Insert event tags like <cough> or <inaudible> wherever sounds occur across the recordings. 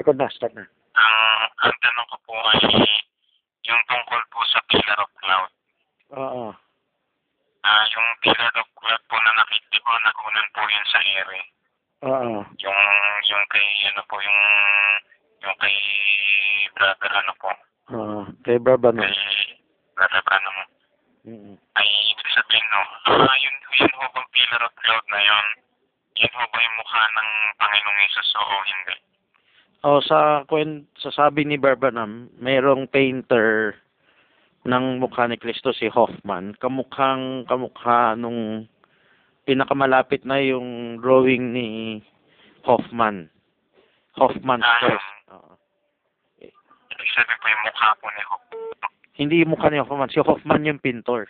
Record na, start na. Ang, ang tanong ko po ay yung tungkol po sa Pillar of Cloud. Oo. Ah, yung Pillar of Cloud po na nakita ko, nakunan po yun sa ere. Oo. Yung, yung kay, ano po, yung, yung kay brother, ano po, Oo. Kay Barbano. kay brother, ano mo, Mm. ay ibig sabihin, no, ah, yun, yun ho bang Pillar of Cloud na yun? Yun ho ba yung mukha ng Panginoong Yesus o hindi? Oh, sa kwen sa sabi ni Barbanam, mayroong painter ng mukha ni Kristo si Hoffman. Kamukhang kamukha nung pinakamalapit na yung drawing ni Hoffman. Hoffman Ah, first. Oo. Sabihin po yung mukha po ni Hope. Hindi yung mukha ni Hoffman, si Hoffman yung pintor.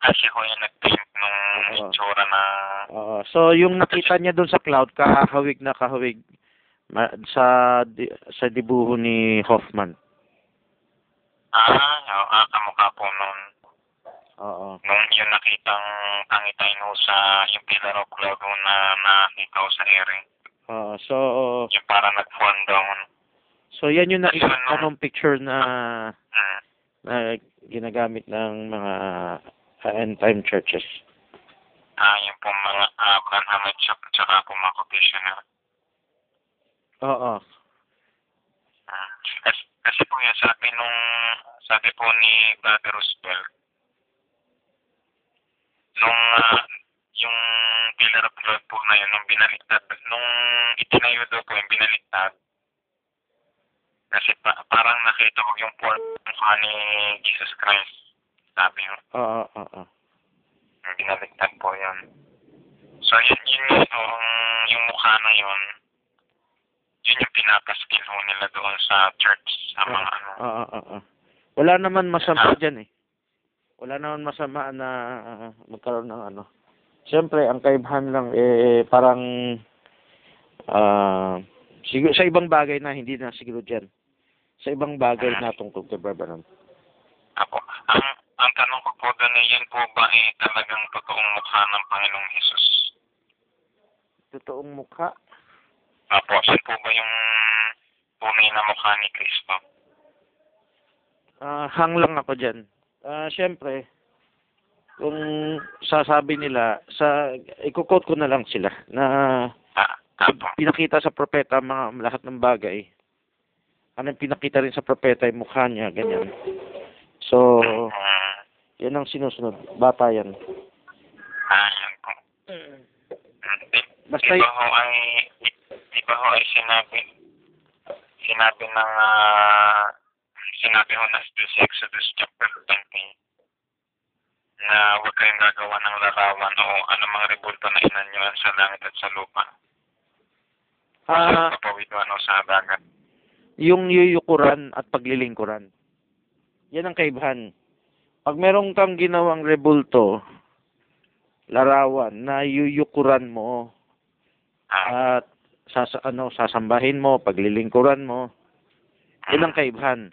Kasi ho yung nag-paint nung Oo. itsura na Oo. so yung nakita niya doon sa cloud, kahawig na kahawig sa sa dibuho ni Hoffman. Ah, oh, ah, kamukha po nun. Oo. Nung yung nakitang tangitain ho sa yung Pillar of Cloud na nakita ho sa ere. Oo. so Yung parang nag-form down. so yan yung nakita no? ng picture na Mm. na ginagamit ng mga uh, end time churches. Ah, yung po mga uh, Branham at tsaka, po mga quotationer. Oo. Ah. Kasi, kasi po yan, sabi nung, sabi po ni Brother Roosevelt, nung ah, yung Pillar of Cloud po na yun, nung binaliktad, nung itinayo daw po yung binaliktad, kasi pa, parang nakita ko yung form mukha ni Jesus Christ. Sabi mo, Oo, oo. yung binaliktad po yun. So, yun, yun yung, yung mukha na yun, yun yung pinapaskil ho nila doon sa church, sa mga ano. Oo, oo. Wala naman masama diyan eh. Wala naman masama na uh, magkaroon ng ano. Siyempre, ang kaibahan lang eh parang ah siguro sa ibang bagay na hindi na siguro diyan. Sa ibang bagay na tungkol kay Barbaram. Ako, ang, ang tanong ko po doon ay yun po ba eh talagang totoong mukha ng Panginoong Jesus? Totoong mukha. Apo, yun po ba yung tunay na mukha ni Kristo? Ah, hang lang ako diyan. Ah, siyempre, kung sasabi nila sa iko-quote ko na lang sila na Ah, apo. pinakita sa propeta ang mga lahat ng bagay. Ano yung pinakita rin sa propeta yung mukha niya, ganyan. So, Mm, yan ang sinusunod. Bata yan. ah, yan po. Mm, Basta di ba ho ay, di ba ho ay sinabi, sinabi ng, ah, sinabi ho na sa Exodus chapter 20, na huwag kayong gagawa ng larawan o anumang rebulto na inanyuan sa langit at sa lupa. Ah, sa papawiduan o sa dagat. yung yuyukuran at paglilingkuran. Yan ang kaibahan. Pag merong kang ginawang rebulto, larawan na yuyukuran mo Ah, at sasa, ano, sasambahin mo, paglilingkuran mo, yan ang kaibahan.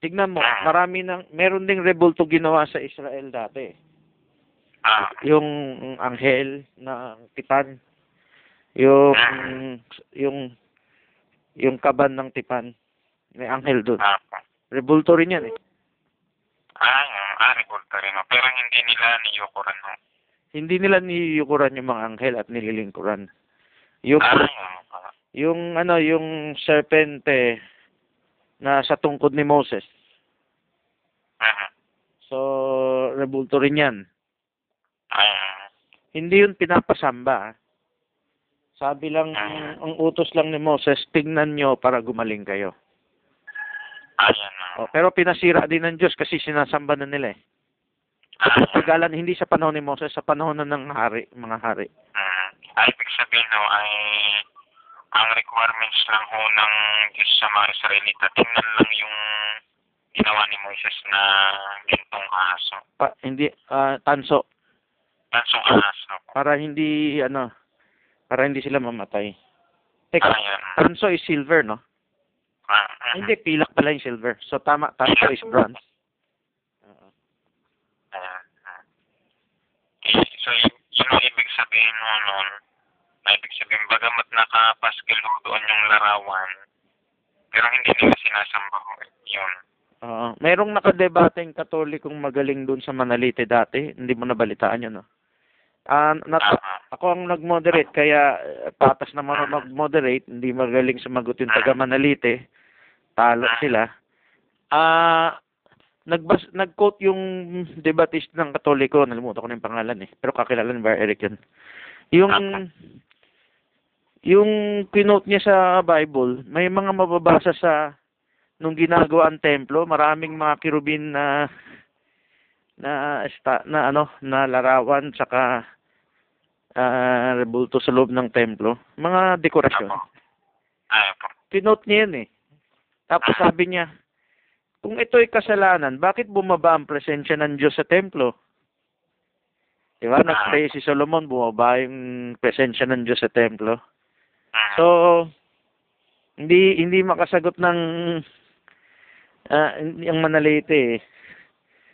Tignan mo, marami nang, meron ding rebulto ginawa sa Israel dati. ah, Yung anghel na tipan, yung, yung, yung kaban ng tipan, may anghel doon. Rebulto rin yan eh. ah, ah, rebulto rin. ho. Pero hindi nila niyukuran ho. Hindi nila niyukuran yung mga anghel at nililingkuran. Yung, Ah, yung, ah, ano, yung serpente na sa tungkod ni Moses. ah, So, rebulto rin yan. ah, Hindi yun pinapasamba. ah. Sabi lang, ang utos lang ni Moses, tingnan nyo para gumaling kayo. ah, yan, ah. O, pero pinasira din ng Diyos kasi sinasamba na nila eh. Ah, Tagalan, hindi sa panahon ni Moses, sa panahon na ng hari, mga hari. Mm. Ay, ibig sabihin ho ay ang requirements lang ho ng Diyos sa mga Israelita, tingnan lang yung ginawa ni Moises na gintong aso. Pa, hindi, ah, tanso. Tansong aso. Para hindi, ano, para hindi sila mamatay. Teka, Ayan. tanso is silver, no? Ah, ah, Hindi, pilak pala yung silver. So, tama, tanso is bronze. ayan. ah. Eh, So, y- yun ang ibig sabihin ho nun, Na ibig sabihin, bagamat nakapaskil ho doon yung larawan, pero hindi nila sinasamba ho. Yun. Oo. merong nakadebateng katolikong magaling dun sa Manalite dati. Hindi mo nabalitaan yun, no? Ah, nat- Ah, ako ang nag-moderate, kaya eh, patas naman ako mag-moderate. Hindi magaling sumagot yung taga Manalite. Talo sila. Ah, nagbas nag-quote yung debatist ng Katoliko, nalimutan ko na yung pangalan eh. Pero kakilala ni Bar Eric yun. Yung yung quote niya sa Bible, may mga mababasa sa nung ginagawa ang templo, maraming mga kirubin na na esta, na ano, na larawan saka ah rebulto sa loob ng templo. Mga dekorasyon. Ah, po. Pinote niya yun eh. Tapos sabi niya, kung ito'y kasalanan, bakit bumaba ang presensya ng Diyos sa templo? Di ba? Nag-pray si Solomon, bumaba yung presensya ng Diyos sa templo. Ah, So, hindi hindi makasagot ng ah, yung manalite eh.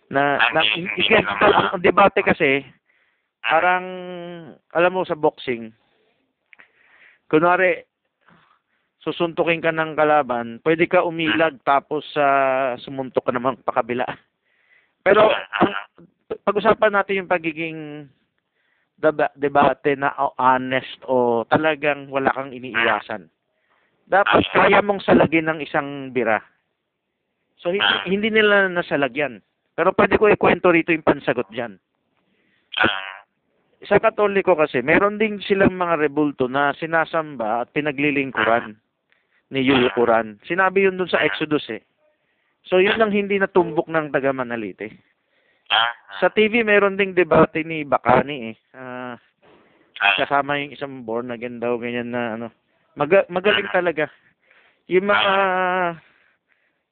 Na, Ah, na ang debate kasi parang alam mo sa boxing kunwari susuntukin ka ng kalaban pwede ka umilag tapos sa sumuntok ka naman pakabila pero ang, pag-usapan natin yung pagiging debate na o- honest o talagang wala kang iniiwasan. Dapat kaya mong salagin ng isang bira. So hindi, hindi nila nasalagyan. Pero pwede ko ikwento rito yung pansagot dyan. Ah, sa Katoliko kasi, meron din silang mga rebulto na sinasamba at pinaglilingkuran ni Yuyukuran. Sinabi yun dun sa Exodus eh. So yun ang hindi natumbok ng taga Manalite. Ah, Sa TV meron ding debate ni Bakani eh. Ah, ah, kasama yung isang born again daw ganyan na ano. Maga- magaling talaga. Yung mga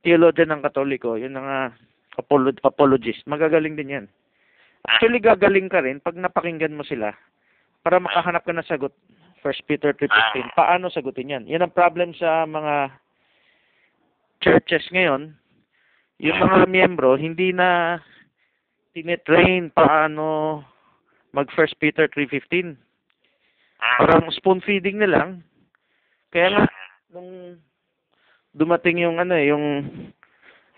theologian ng Katoliko, yung mga apolo- apologist, magagaling din yan. Actually, gagaling ka rin pag napakinggan mo sila para makahanap ka ng sagot. First Peter 3.15. Paano sagutin yan? Yan ang problem sa mga churches ngayon. Yung mga miyembro, hindi na tinetrain paano mag First Peter 3.15. ah, Parang spoon feeding na lang. Kaya nga, nung dumating yung ano eh, yung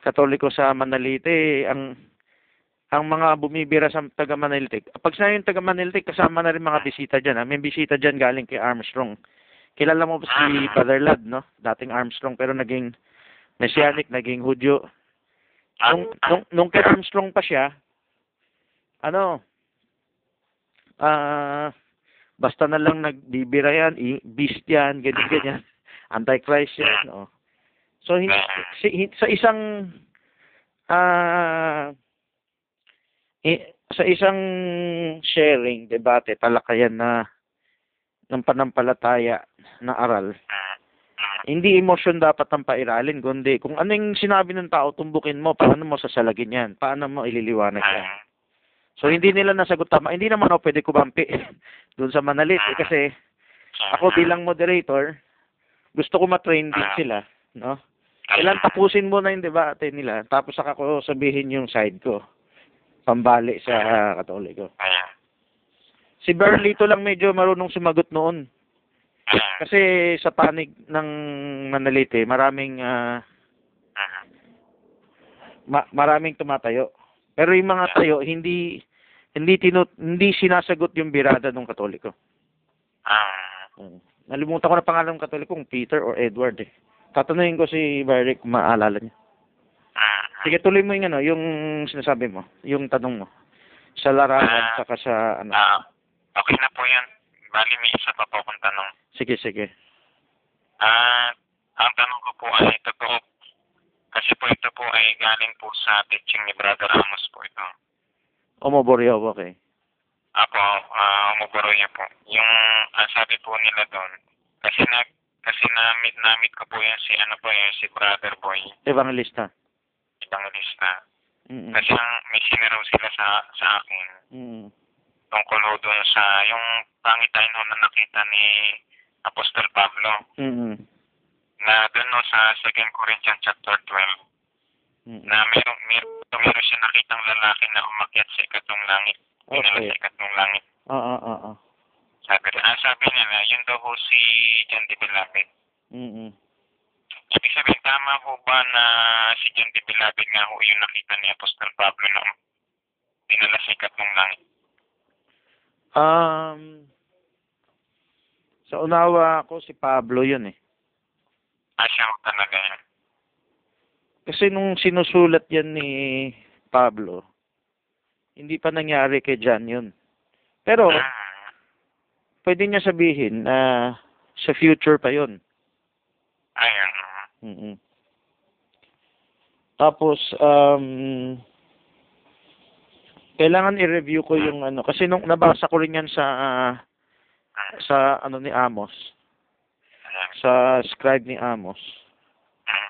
Katoliko sa Manalite, ang ang mga bumibira sa taga Maniltik. Pag sa yung taga Maniltik, kasama na rin mga bisita dyan. Ha? May bisita dyan galing kay Armstrong. Kilala mo ba si Father Lad, no? Dating Armstrong, pero naging Messianic, naging Hudyo. ah, Nung, nung, nung kay Armstrong pa siya, ano, ah, basta na lang nagbibira yan, beast yan, ganyan, ganyan. <laughs> Antichrist yan, no? So, hin- si, hin- sa isang, ah, i- sa isang sharing, debate, talakayan na ng panampalataya na aral, hindi emosyon dapat ang pairalin, kundi kung ano yung sinabi ng tao, tumbukin mo, paano mo sasalagin yan? Paano mo ililiwanag yan? Ah, So, hindi nila nasagot tama. Hindi naman ako pwede kumampi <laughs> doon sa Manalit. Eh, kasi ako bilang moderator, gusto ko matrain din sila. No? Kailan tapusin mo na yung debate nila, tapos saka ko sabihin yung side ko. Pambali sa katoliko. ah, Si Berlito lang medyo marunong sumagot noon. ah, Kasi sa panig ng Manalite, maraming ah, ah, ma- maraming tumatayo. Pero yung mga tayo hindi hindi tinut hindi sinasagot yung birada ng Katoliko. ah, Mm. Nalimutan ko na pangalan ng Katoliko kung Peter or Edward eh. Tatanungin ko si kung maalala niya. ah, Sige, tuloy mo yung ano, yung sinasabi mo, yung tanong mo. Sa larawan, Ah. saka sa ano. ah, okay na po yan. Bali, may isa pa po akong tanong. Sige, sige. Ah, ang tanong ko po ay totoo. Kasi po ito po ay galing po sa teaching ni Brother Ramos po ito. Omoboryo, okay. Apo, ah, umuburo niya po. Yung ang sabi po nila doon, kasi na kasi na-meet, na-meet ko po yan si ano po yan, si Brother Boy, Evangelista. Evangelista. Mm Kasi ang may sinaraw sila sa sa akin mm tungkol ho doon sa yung pangitain ho na nakita ni Apostol Pablo mm na doon no sa 2 Corinthians chapter 12 mm na meron, meron, meron siya nakitang lalaki na umakyat sa ikatong langit. Pinala Okay. sa ikatong langit. Oo, oo, oo. Sabi, ah, sabi nila, yun daw ho si John de Bilabid. Mm-mm. Ibig sabihin, tama ho ba na si John de Bilabid nga ho yung nakita ni Apostol Pablo nung dinala sikat ng langit? Um, sa unawa ko si Pablo yun eh. Siya ho talaga yun. Kasi nung sinusulat yan ni Pablo, hindi pa nangyari kay John yun. Pero, Ah, pwede niya sabihin na sa future pa yun. ayun. mm Tapos, um, kailangan i-review ko yung ano, kasi nung nabasa ko rin yan sa, Ah, sa ano ni Amos, sa scribe ni Amos. ah.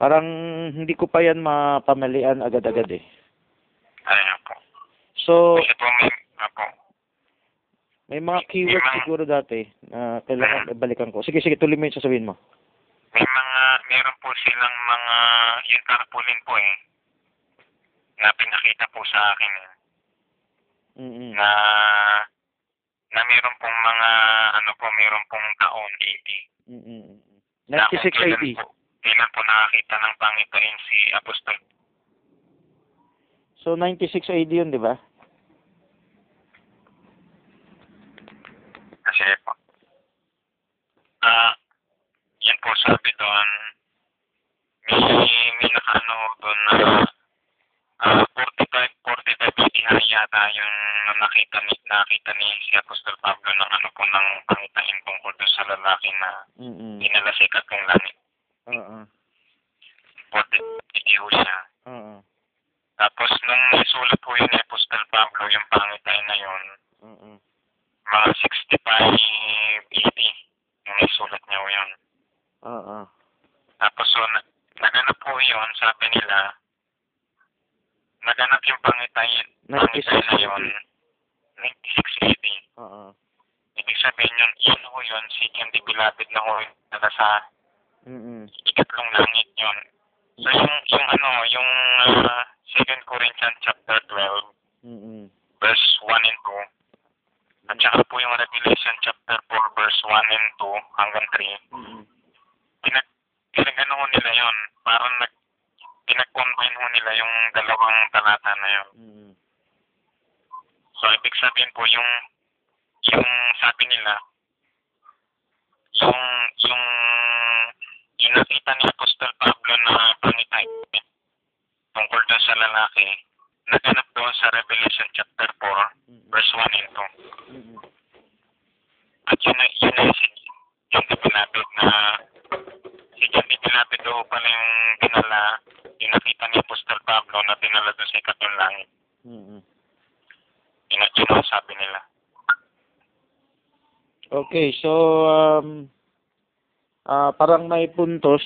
Parang hindi ko pa yan mapamalian agad-agad eh. Ayun po. So, Kasi po may, ako, may mga keywords siguro dati na kailangan ibalikan ko. Sige, sige, tuloy mo yung sasabihin mo. may mga, meron po silang mga, yung tarpaulin po eh, na pinakita po sa akin eh, Mm-mm. na, na meron pong mga, ano po, meron pong taon, 80. Mm-mm. na kung 96 kailan po, nakakita ng Panginoon si Apostol. So, 96 AD yun, di ba? Kasi po, ah, yan po sabi doon, may, may nakaano doon na ah 45, 45 AD yata yung nakita ni, nakita ni si Apostol Pablo ng ano po ng pangitain tungkol doon sa lalaki na Mm-mm. dinala sa ikatong langit. Oo. 40 AD ho siya. Oo. Tapos nung isulat po yun ni Apostol Pablo, yung pangitain na yun, Oo. mga 65 AD nung isulat niya ho yun. Oo. Tapos so, na, naganap po yun, sabi nila, naganap yung pangitay, pangitay na yun, 96 AD. Oo. Ibig sabihin yun, yun ho yun, si de Bilabid na ho, taga sa Mm-mm. ikatlong langit yun. So yung, yung ano, yung uh, 2 Corinthians chapter 12, Mm-mm. verse 1 and 2, at saka po yung Revelation chapter 4, verse 1 and 2 hanggang 3, Mm-mm. pinag pinagano ho nila yon parang nag pinag-combine ho nila yung dalawang talata na yon Mm-mm. so ibig sabihin po yung yung sabi nila yung yung yung nakita ni Apostol Pablo na pangitay tungkol doon sa lalaki naganap doon sa Revelation chapter 4 Mm-mm. verse 1 and Mm-mm. 2 at yun yun na si John de Pilapid na si John de Pilapid daw pala yung dinala yung nakita ni Apostol Pablo na dinala doon sa ikatong langit Mm-mm. yun, yun ang sabi nila Okay, so um ah parang may puntos.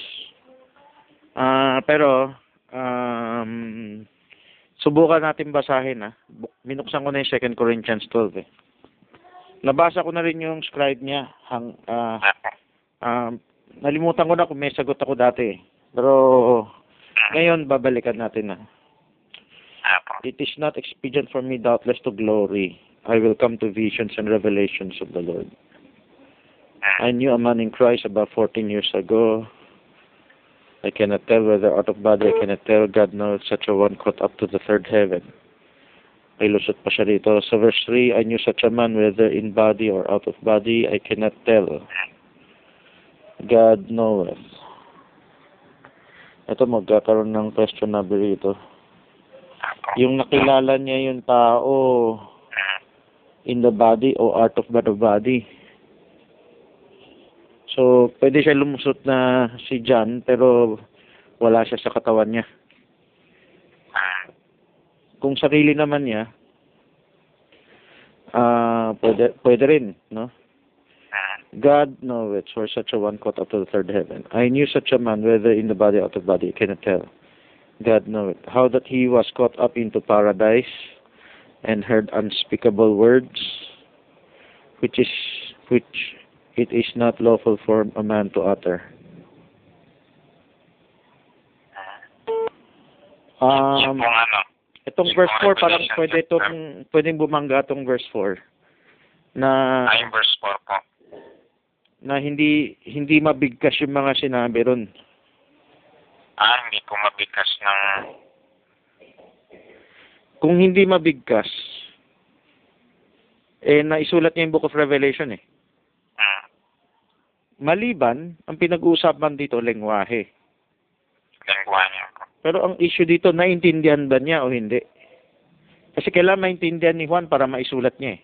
Ah pero um subukan natin basahin ah. Minuksan ko na yung 2 Corinthians 12 eh. Nabasa ko na rin yung scribe niya. Hang, Apo. um, nalimutan ko na kung may sagot ako dati. eh. Pero ngayon babalikan natin na. Apo. It is not expedient for me doubtless to glory. I will come to visions and revelations of the Lord. I knew a man in Christ about 14 years ago. I cannot tell whether out of body, I cannot tell. God knows such a one caught up to the third heaven. Ay lusot pa siya dito. Sa verse 3, I knew such a man whether in body or out of body, I cannot tell. God knoweth. Ito, magkakaroon ng questionable. Apo. Yung nakilala niya yung tao in the body o out of the body. So, pwede siya lumusot na si John, pero wala siya sa katawan niya. Ah. Kung sarili naman niya, ah pwede, pwede rin, no? Ah. God knoweth for such a one caught up to the third heaven. I knew such a man, whether in the body or out of body, I cannot tell. God knoweth. How that he was caught up into paradise and heard unspeakable words, which is which it is not lawful for a man to utter. Ah. Um, itong verse 4, parang pwede itong, pwedeng bumangga itong verse 4. na yung verse 4 po. Na hindi hindi mabigkas yung mga sinabi ron. Ah, hindi po mabigkas ng... Kung hindi mabigkas, eh naisulat niya yung Book of Revelation eh. Mm, Maliban, ang pinag-uusapan dito, lengwahe. po. Pero ang issue dito, naintindihan ba niya o hindi? Kasi kailangan maintindihan ni Juan para maisulat niya eh.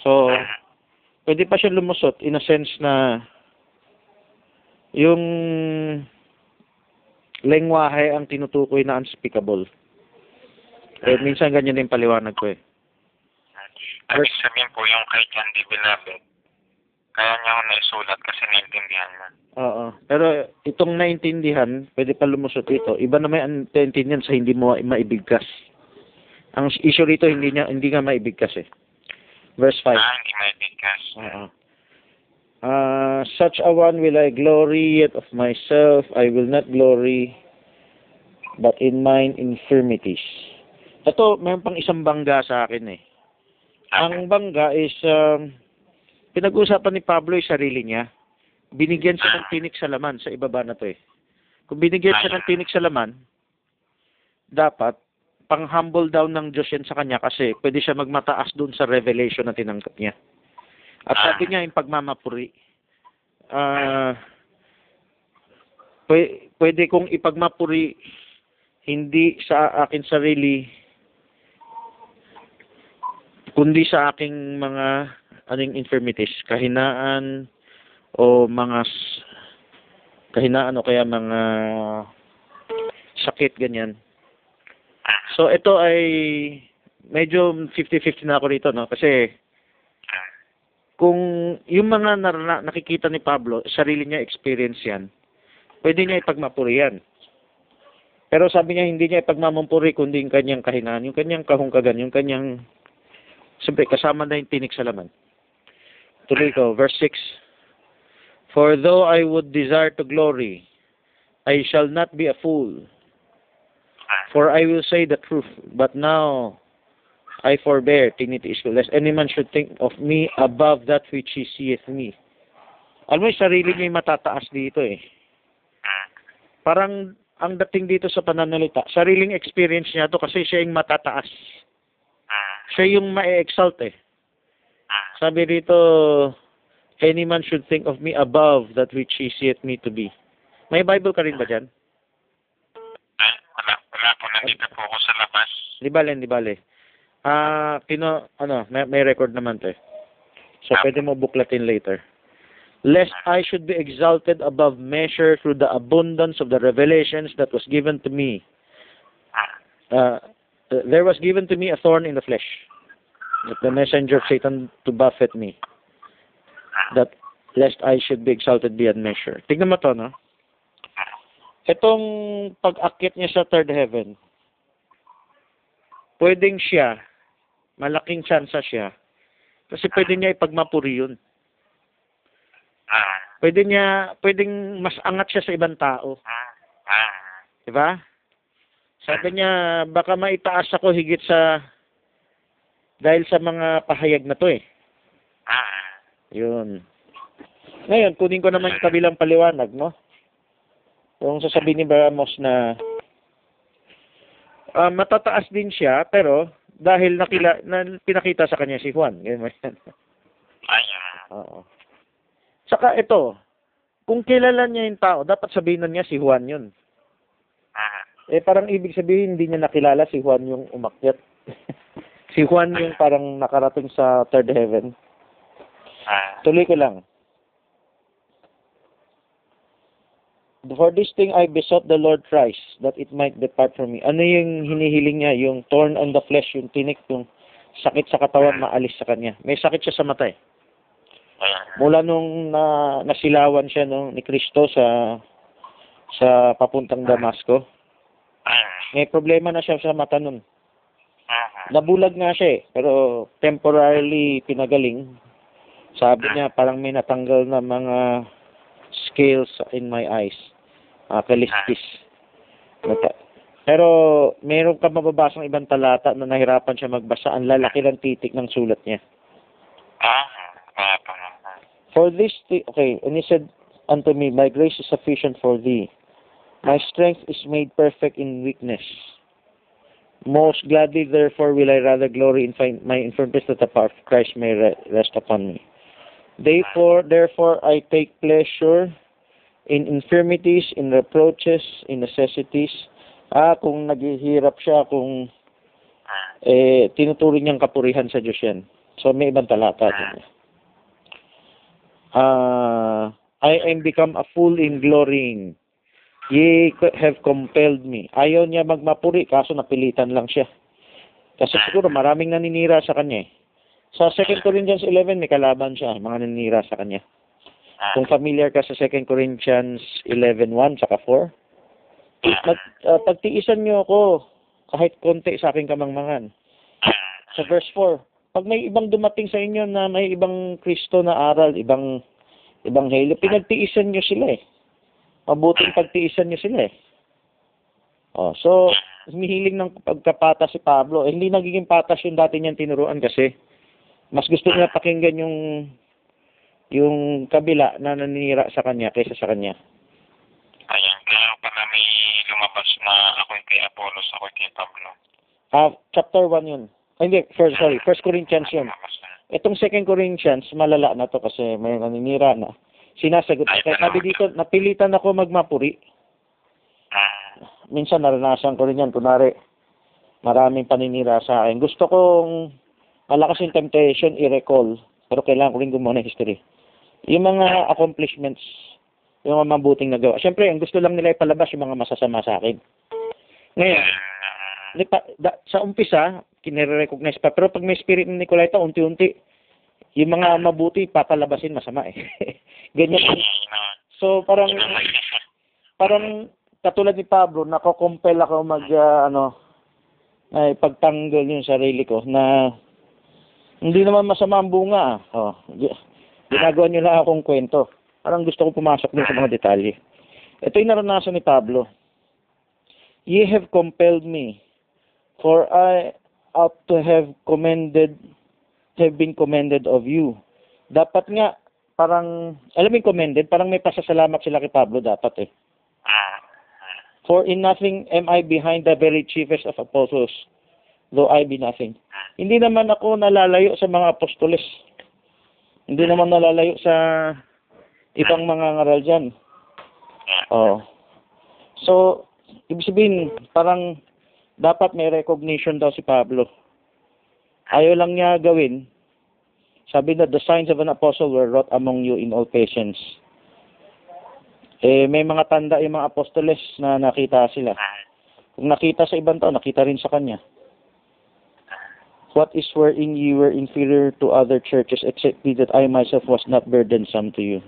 So, Mm, pwede pa siya lumusot in a sense na yung lengwahe ang tinutukoy na unspeakable. Eh, minsan ganyan din paliwanag ko eh. Ibig sabihin po yung kay Candy Beloved, kaya niya ako naisulat kasi naintindihan niya. Oo. Pero itong naintindihan, pwede pa lumusot ito. Iba naman ang naintindihan sa hindi mo maibigkas. Ang issue rito, hindi niya hindi nga maibigkas eh. Verse 5. Ah, hindi maibigkas. Oo. Ah, such a one will I glory, yet of myself I will not glory, but in mine infirmities. Ito, mayroon pang isang bangga sa akin eh. Ang bangga is, um, pinag-usapan ni Pablo yung sarili niya. Binigyan siya ng tinik sa laman sa ibaba na to eh. Kung binigyan siya ng tinik sa laman, dapat pang-humble down ng Diyos yan sa kanya kasi pwede siya magmataas dun sa revelation na tinanggap niya. At sabi niya yung pagmamapuri, ah pwe- pwede kong ipagmapuri hindi sa akin sarili, kundi sa aking mga aning infirmities, kahinaan o mga kahinaan o kaya mga sakit ganyan. So ito ay medyo 50-50 na ako rito no kasi kung yung mga narana, nakikita ni Pablo, sarili niya experience yan, pwede niya ipagmapuri yan. Pero sabi niya, hindi niya ipagmamampuri, kundi yung kanyang kahinaan, yung kanyang kahungkagan, yung kanyang, siyempre, kasama na yung tinik sa laman. Tuloy ko, verse 6. For though I would desire to glory, I shall not be a fool, for I will say the truth. But now I forbear, tinitiis ko, lest any man should think of me above that which he seeth me. Alam mo, sarili niya matataas dito eh. Parang ang dating dito sa pananalita, sariling experience niya to kasi siya yung matataas. Siya yung ma-exalt eh. Sabi dito, any man should think of me above that which he seeth me to be. May Bible ka rin ba dyan? Wala, po. Nandito po ako sa labas. Di bale, di bale. Ah, kino, ano, may, may record naman to eh. So, Ah. pwede mo buklatin later. Lest I should be exalted above measure through the abundance of the revelations that was given to me. Uh, there was given to me a thorn in the flesh, the messenger of Satan to buffet me, that lest I should be exalted beyond measure. Tignan mo to, no? Itong pag-akit niya sa third heaven, pwedeng siya, malaking tsansa siya, kasi pwede niya ipagmapuri yun. mm, Pwede niya, pwedeng mas angat siya sa ibang tao. mm, mm. Di ba? Sabi niya, baka maitaas ako higit sa, dahil sa mga pahayag na to eh. Mm, Yun. Ngayon, kunin ko naman yung kabilang paliwanag, no? Yung sasabihin ni Baramos na ah, matataas din siya, pero dahil nakila, na, pinakita sa kanya si Juan. Ganyan mo yan. Ayun. Oo. Saka ito, kung kilala niya yung tao, dapat sabihin na niya si Juan yun. Mm, Eh, parang ibig sabihin, hindi niya nakilala si Juan yung umakyat. <laughs> si Juan yung parang nakarating sa third heaven. Tuloy ko lang. For this thing I besought the Lord Christ, that it might depart from me. Ano yung hinihiling niya? Yung thorn on the flesh, yung tinik, yung sakit sa katawan, maalis sa kanya. May sakit siya sa mata eh. Mula nung na, nasilawan siya nung, ni Kristo sa sa papuntang Damasco, Mm, may problema na siya sa mata nun. mm, Nabulag nga siya eh, pero temporarily pinagaling. Sabi niya, parang may natanggal na mga scales in my eyes. Uh, kalistis. Nata- Pero meron ka mababasang ibang talata na nahirapan siya magbasa. Ang lalaki ng titik ng sulat niya. Ah, kaya pa nga. For this, thi- okay, and he said unto me, My grace is sufficient for thee. My strength is made perfect in weakness. Most gladly, therefore, will I rather glory in my infirmities that the power of Christ may re- rest upon me. Therefore, therefore, I take pleasure in infirmities, in reproaches, in necessities. Ah, kung naghihirap siya, kung eh, tinuturing niyang kapurihan sa Diyos yan. So, may ibang talata. Ah, I am become a fool in glorying. Ye have compelled me. Ayaw niya magmapuri, kaso napilitan lang siya. Kasi siguro maraming naninira sa kanya eh. Sa 2 Corinthians 11, may kalaban siya, mga naninira sa kanya. ah, Kung familiar ka sa 2 Corinthians 11.1 saka 4, mag, ah, pagtiisan niyo ako kahit konti sa aking kamangmangan. ah, Sa verse 4, pag may ibang dumating sa inyo na may ibang Kristo na aral, ibang ebanghelyo, pinagtiisan niyo sila eh. Mabuting pagtiisan niyo sila eh. Oh, so, humihiling ng pagkapatas si Pablo. Eh, hindi nagiging patas yung dati niyang tinuruan kasi mas gusto niya pakinggan yung yung kabila na naninira sa kanya kaysa sa kanya. Ayan, kaya pala may lumabas na ako'y kay Apollos, ako'y kay Pablo. Ah, chapter 1 yun. Ay, hindi, first, sorry, first Corinthians yun. Na. Itong second Corinthians, malala na to kasi may naninira na. Sinasagot. Kaya sabi dito, napilitan ako magmapuri. Ah, Minsan naranasan ko rin yan. Kunwari, maraming paninira sa akin. Gusto kong malakas yung temptation, i-recall. Pero kailangan ko rin gumawa ng history. Yung mga accomplishments, yung mga mabuting nagawa. Siyempre, ang gusto lang nila ipalabas yung mga masasama sa akin. Ngayon, ah, Di pa, da, sa umpisa, kinire-recognize pa. Pero pag may spirit ni Nicolaita, unti-unti, yung mga mabuti, papalabasin masama eh. <laughs> Ganyan. So, parang, parang, katulad ni Pablo, nako-compel ako mag, ah, ano, ay pagtanggol yung sarili ko na hindi naman masama ang bunga. ah. Oh, gi- ginagawa niyo lang akong kwento. Parang gusto ko pumasok din sa mga detalye. Ito yung naranasan ni Pablo. Ye have compelled me, for I ought to have commended, have been commended of you. Dapat nga, parang, alam mo yung commended, parang may pasasalamat sila kay Pablo dapat eh. Ah, For in nothing am I behind the very chiefest of apostles, though I be nothing. Hindi naman ako nalalayo sa mga apostoles. Hindi naman nalalayo sa ibang mga ngaral dyan. Oh. So, ibig sabihin, parang dapat may recognition daw si Pablo. Ayaw lang niya gawin. Sabi na, the signs of an apostle were wrought among you in all patience. Eh, may mga tanda yung mga apostoles na nakita sila. Kung nakita sa ibang tao, nakita rin sa kanya. What is wherein ye were inferior to other churches, except me that I myself was not burdensome to you.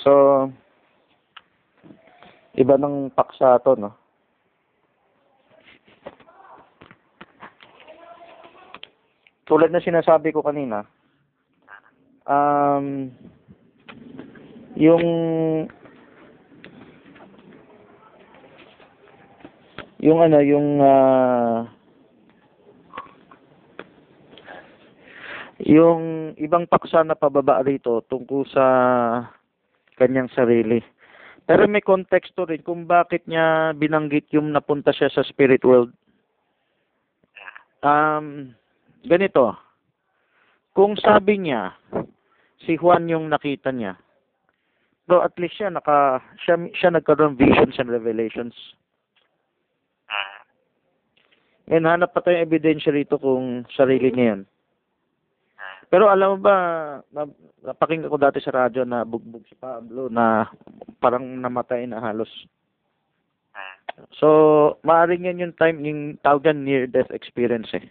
So, iba ng paksa to, no? Tulad na sinasabi ko kanina, um, yung yung ano, yung ah, yung ibang paksa na pababa rito tungkol sa kanyang sarili. Pero may konteksto rin kung bakit niya binanggit yung napunta siya sa spirit world. Um, ganito. Kung sabi niya, si Juan yung nakita niya, pero at least siya, naka, siya, siya nagkaroon visions and revelations. ah, Ngayon, hanap pa tayong ebidensya rito kung sarili niya yan. Pero alam mo ba, na, napakinggan ko dati sa radyo na bugbog si Pablo na parang namatay na halos. So, maaaring yan yung time, yung tawag yan near-death experience eh.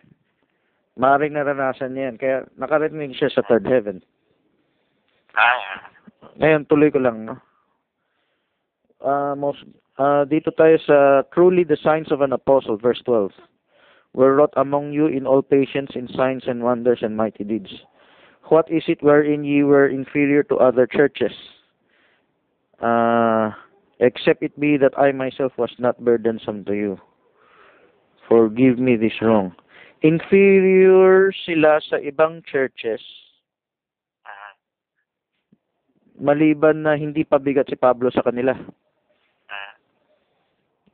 Maaaring naranasan niya yan. Kaya nakarinig siya sa third heaven. ah, Ngayon, tuloy ko lang, no? Ah, most, ah, dito tayo sa truly the signs of an apostle, verse 12. Were wrought among you in all patience, in signs and wonders and mighty deeds. What is it wherein ye were inferior to other churches? Uh, except it be that I myself was not burdensome to you. Forgive me this wrong. inferior sila sa ibang churches Mhm. maliban na hindi pabigat si Pablo sa kanila.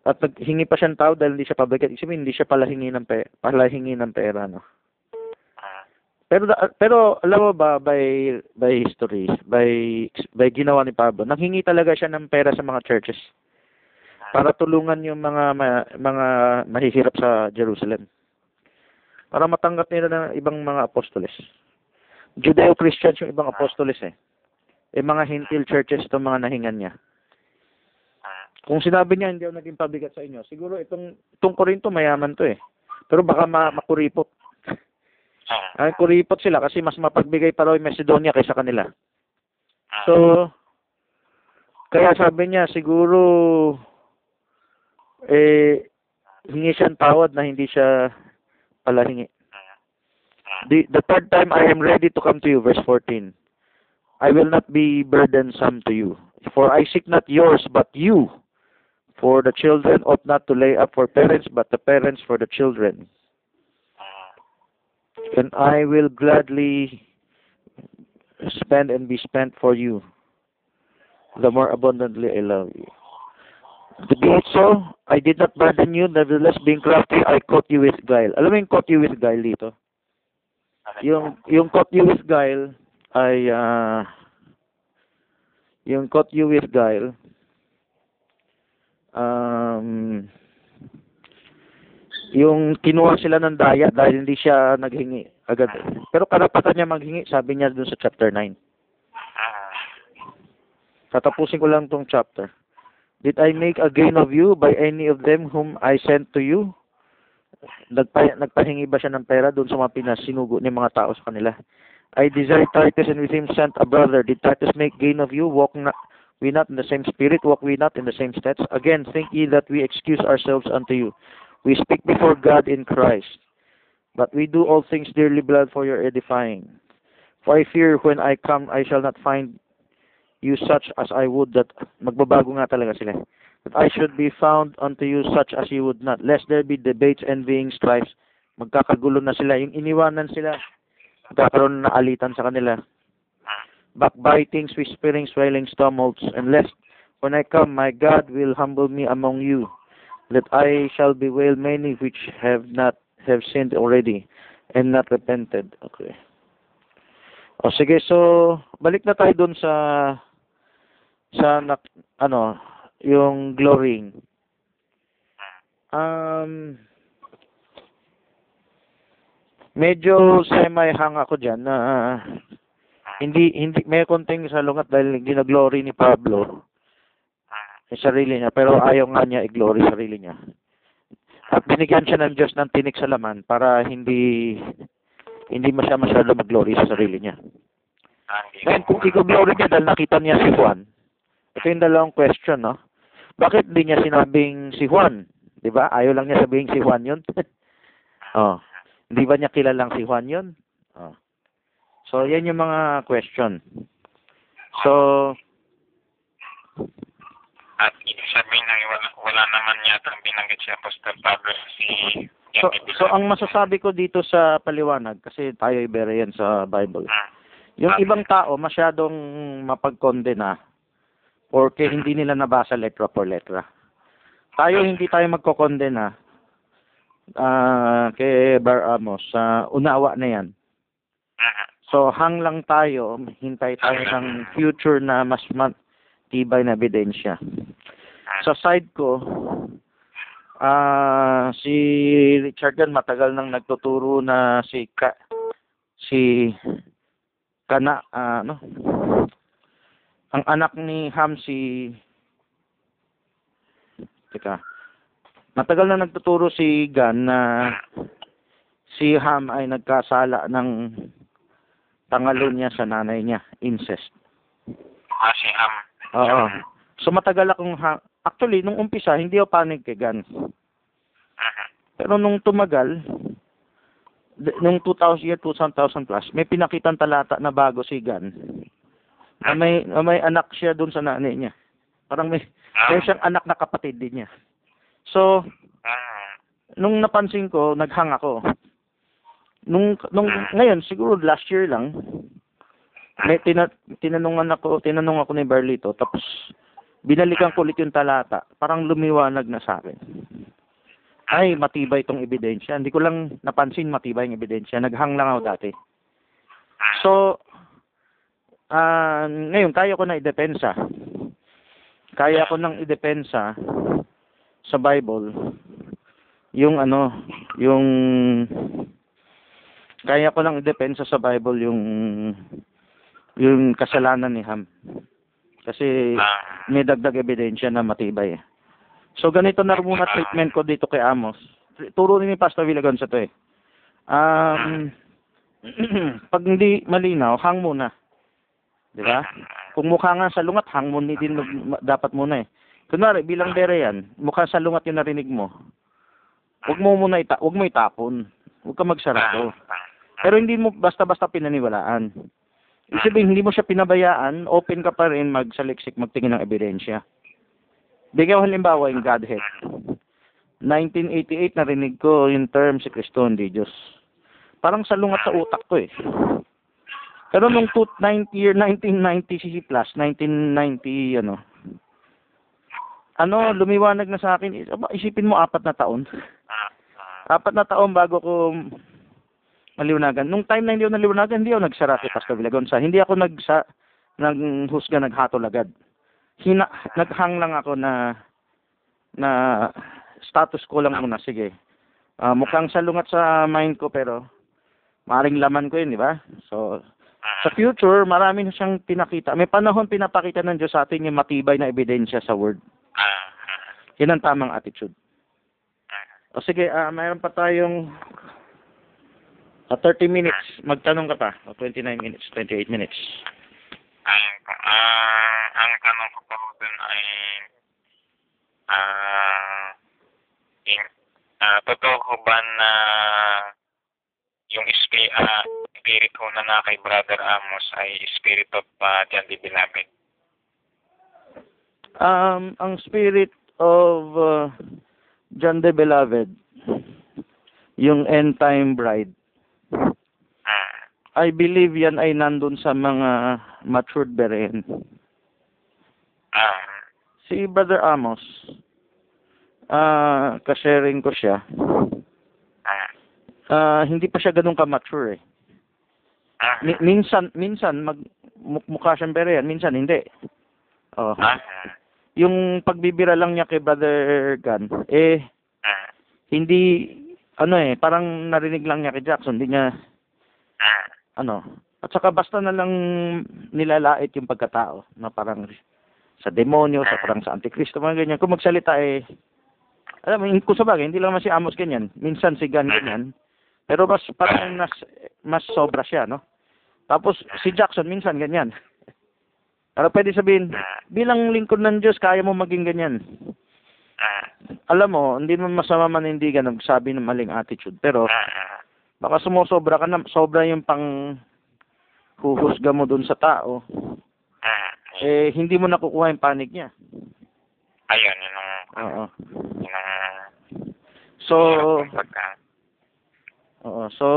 At naghingi pa siya ng tao dahil hindi siya pabigat. Ibig sabihin, hindi siya palahingi ng, pe palahingi ng pera, no? Mhm. Pero pero alam mo ba by by history, by by ginawa ni Pablo, nanghingi talaga siya ng pera sa mga churches para tulungan yung mga ma- mga mahihirap sa Jerusalem. Para matanggap nila ng ibang mga apostoles. Judeo-Christians yung ibang apostoles eh. Eh mga hintil churches itong mga nahingan niya. Kung sinabi niya hindi ako naging pabigat sa inyo, siguro itong itong Korinto mayaman to eh. Pero baka ma- makuripot. Ay, kuripot sila kasi mas mapagbigay pa raw yung Macedonia kaysa kanila. Mhm. So, kaya sabi niya, siguro, eh, hingi siya tawad na hindi siya pala hingi. The, the third time I am ready to come to you, verse 14. I will not be burdensome to you. For I seek not yours, but you. For the children ought not to lay up for parents, but the parents for the children. And I will gladly spend and be spent for you. The more abundantly I love you. To be it so, I did not burden you, nevertheless being crafty, I caught you with guile. Alam mo yung caught you with guile dito? Yung, yung caught you with guile ay, ah, yung caught you with guile, um, yung kinuha sila ng daya dahil hindi siya naghingi agad. Pero karapatan niya maghingi, sabi niya dun sa chapter 9. Mhm. Tatapusin ko lang tong chapter. Did I make a gain of you by any of them whom I sent to you? Nagpa, nagpahingi ba siya ng pera doon sa mga pinasinugo ng mga tao sa kanila? I desire Titus and with him sent a brother. Did Titus make gain of you? Walk not we not in the same spirit? Walk we not in the same steps? Again, think ye that we excuse ourselves unto you. We speak before God in Christ. But we do all things dearly beloved for your edifying. For I fear when I come, I shall not find you such as I would that magbabago nga talaga sila. That I should be found unto you such as you would not, lest there be debates, envyings, strifes, magkakagulo na sila. Yung iniwanan sila, magkakaroon na alitan sa kanila. Backbitings, whisperings, wailings, tumults, and lest when I come, my God will humble me among you, that I shall bewail many which have not have sinned already and not repented. Okay. O sige, so balik na tayo dun sa sa nak, ano, yung glorying. Um medyo semi-hang ako diyan na hindi hindi may konting salungat dahil ginaglory ni Pablo yung sarili niya pero ayaw nga niya i-glory sarili niya. At binigyan siya ng Diyos ng tinik sa laman para hindi hindi masya masyado mag-glory sa sarili niya. Ah, Ngayon, kung i-glory niya dahil nakita niya si Juan, ito yung dalawang question, no? Bakit di niya sinabing si Juan? Di ba? Ayaw lang niya sabihin si Juan yun. <laughs> oh. Hindi ba niya kilalang si Juan yun? Oh. So, yan yung mga question. So, At ibig sabihin na wala, wala naman yata ang binanggit si Apostol Pablo si so, so ang masasabi ko dito sa paliwanag, kasi tayo ibere yan sa Bible, Mhm. yung ibang tao masyadong mapagkondena porque hindi nila nabasa letra por letra. Tayo hindi tayo magkokondena ah kay Bar Amos sa unawa na yan. So hang lang tayo, hintay tayo ng future na mas matibay na ebidensya. Sa side ko, ah si Richard yan matagal nang nagtuturo na si Ka, si Kana ah, ano ang anak ni Ham si Teka. Matagal na nagtuturo si Gan na si Ham ay nagkasala ng tangalo niya sa nanay niya, incest. Ah, si Ham. Oo. So matagal akong ha- actually nung umpisa hindi ako panig kay Gan. Mhm. Pero nung tumagal nung 2000 year 2000 plus may pinakitang talata na bago si Gan. Na may na may anak siya doon sa nanay niya. Parang may Ah. meron siyang anak na kapatid din niya. So Mhm. nung napansin ko naghang ako. Nung, nung, ngayon, siguro last year lang, may tina, tinanungan ako, tinanong ako ni Barlito, tapos binalikan ko ulit yung talata, parang lumiwanag na sa akin. Ay, matibay itong ebidensya. Hindi ko lang napansin matibay yung ebidensya. Naghang lang ako dati. So, ah ngayon, kaya ko na idepensa. Kaya ko nang idepensa sa Bible yung ano, yung kaya ko lang idepensa sa Bible yung yung kasalanan ni Ham. Kasi Ah, may dagdag ebidensya na matibay. eh. So ganito na muna treatment ko dito kay Amos. Turo ni Pastor Villagon sa to eh. Um, <clears throat> pag hindi malinaw, hang muna. Di ba? Kung mukha nga sa lungat, hang mo ni din dapat muna eh. Kunwari, bilang bere yan, mukha sa lungat yung narinig mo. Huwag mo muna ita huwag mo itapon. Huwag ka magsarado. Pero hindi mo basta-basta pinaniwalaan. Ibig sabihin, hindi mo siya pinabayaan, open ka pa rin magsaliksik, magtingin ng ebidensya. Bigyan ko halimbawa yung Godhead. 1988 narinig ko yung term si Kristo, hindi Diyos. Parang salungat sa utak ko eh. Pero nung two- 90 year 1990 CC plus 1990 ano ano lumiwanag na sa akin isipin mo apat na taon apat na taon bago ko maliwanagan. Nung time na hindi ako naliwanagan hindi ako nagsara kay Pastor Villagonsa hindi ako nagsa naghusga naghatol agad. Hina, naghang lang ako na na status ko lang muna. Sige. Ah, mukhang salungat sa mind ko pero maring laman ko yun di ba? So sa future, marami na siyang pinakita. May panahon pinapakita ng Diyos sa atin yung matibay na ebidensya sa Word. Yan ang tamang attitude. O sige, ah mayroon pa tayong ah, 30 minutes. Magtanong ka pa. O 29 minutes, 28 minutes. Ayun po. Ah, ang tanong ko po dun ay ah yung, ah, totoo ko ba na yung spi spirit ko na na kay Brother Amos ay spirit of uh, John the Beloved? Um, ang spirit of uh, John the Beloved, yung end time bride, I believe yan ay nandun sa mga matured beren. ah, Si Brother Amos, ah, kasharing ko siya, ah, ah, hindi pa siya ganun ka-mature eh. ah, Mi- minsan, minsan, mag, mu- mukha siyang beren, minsan hindi. Oh. ah, Yung pagbibira lang niya kay Brother Gun, eh, ah, hindi, ano eh, parang narinig lang niya kay Jackson, hindi niya, ah, ano, at saka basta na lang nilalait yung pagkatao, na parang sa demonyo, sa parang sa antikristo, mga ganyan. Kung magsalita eh, alam mo, kung sa bagay, hindi lang naman si Amos ganyan. Minsan si Gun ganyan. Pero mas, parang mas, mas sobra siya, no? Tapos si Jackson, minsan ganyan. <laughs> Pero pwede sabihin, bilang lingkod ng Diyos, kaya mo maging ganyan. ah, Alam mo, hindi naman masama manindigan nagsabi ng maling attitude. Pero ah, baka sumusobra ka na, sobra yung pang huhusga mo dun sa tao. ah, Eh, hindi mo nakukuha yung panig niya. ayun, yun ang, Oo. yun ang, So, oo. So,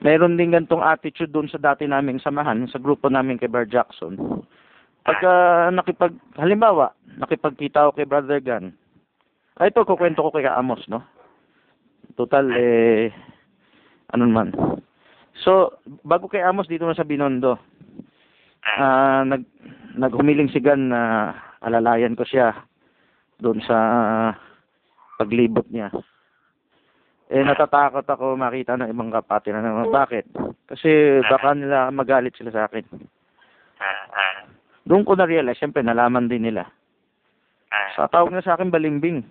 meron din gantong attitude doon sa dati naming samahan, sa grupo namin kay Bar Jackson. Pagka nakipag, halimbawa, nakipagkita ako kay Brother Gun. Ah, ito, kukwento ko kay Amos, no? Total, eh, ano naman. So, bago kay Amos, dito na sa Binondo, ah, nag, naghumiling si Gun na alalayan ko siya doon sa paglibot niya. Eh, natatakot ako makita ng ibang kapatid na naman. Bakit? Kasi baka nila magalit sila sa akin. Doon ko na-realize, siyempre, nalaman din nila. Sa tawag na sa akin, balimbing.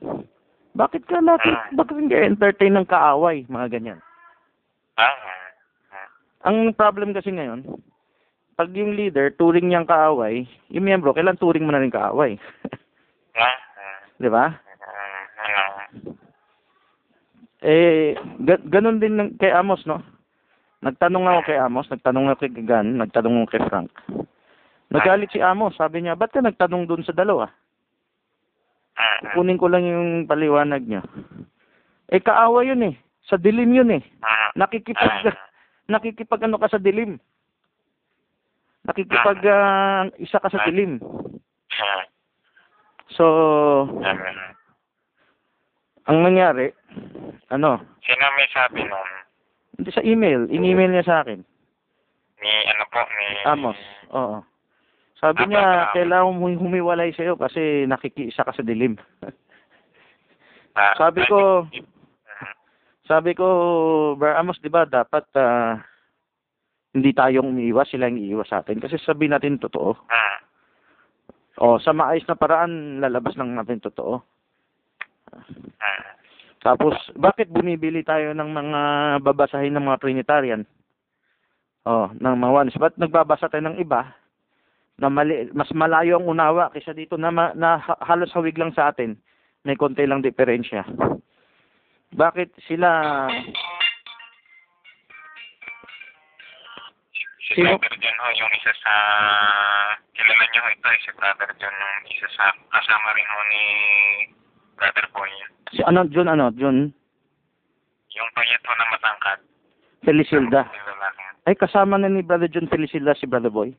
Bakit ka lagi, bakit hindi entertain ng kaaway? Mga ganyan. ah, ah, Ang problem kasi ngayon, pag yung leader, turing niyang kaaway, yung miyembro, kailan turing mo na rin kaaway? ah, ah, Di ba? ah, Eh, ga- ganun din ng- kay Amos, no? Nagtanong ako kay Amos, nagtanong ako kay Gan, nagtanong ako kay Frank. Nagalit si Amos, sabi niya, ba't ka nagtanong dun sa dalawa? Ah, ah, Kunin ko lang yung paliwanag niya. Eh, kaaway yun eh. Sa dilim yun eh. Ah, Nakikipag, ah, <laughs> nakikipag ano ka sa dilim. Nakikipag ah, isa ka sa dilim. ah, So, ah. ang nangyari, ano, Sino may sabi nun? hindi sa email, in-email niya sa akin. Ni ano po, ni... Amos, oo. Sabi niya, Amos. kailangan mo humiwalay sa'yo kasi nakikiisa ka sa dilim. <laughs> Ah, sabi ko, <laughs> sabi ko, Bar Amos, di ba, dapat ah, hindi tayong umiiwas, sila yung iiwas sa atin. Kasi sabihin natin totoo. Ah, O, sa maayos na paraan, lalabas lang natin totoo. Tapos, bakit bumibili tayo ng mga babasahin ng mga Trinitarian? Oh, ng mga ones. Ba't nagbabasa tayo ng iba na mali, mas malayo ang unawa kaysa dito na, ma, na ha- halos hawig lang sa atin. May konti lang diferensya. Bakit sila si Sino? Brother John ho, yung isa sa... Kilala niyo ho ito, eh, si Brother John, yung isa sa... Kasama rin ho ni Brother Boy. si ano John ano John Yung payat ho na matangkad. Yung lalaki. Ay kasama na ni Brother John Felicilda si Brother Boy.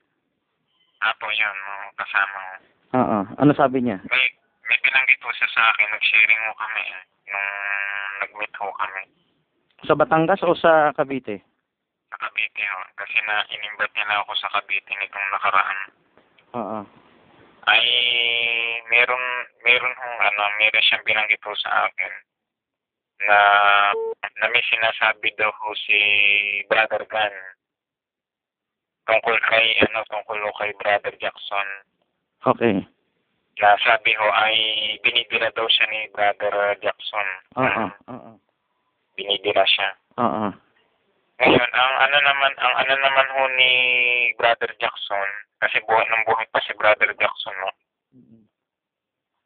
Apo yun, oh, kasama ho. Oo. Ano sabi niya? May, may binanggit ho siya sa akin, nag-sharing ho kami eh. Nung nag-meet ho kami. Sa Batangas o sa Cavite? Sa Cavite ho. Kasi na inimbite nila ako sa Cavite nitong nakaraan. Oo. ay meron meron hong ano meron siyang binanggit po sa akin na na may sinasabi daw ho si Brother Gan tungkol kay ano tungkol kay Brother Jackson Okay. na sabi ho ay binidira daw siya ni Brother Jackson Oo. Oo. binidira siya Oo. ngayon ang ano naman ang ano naman ho ni Brother Jackson kasi buhay ng buhay pa si Brother Jackson no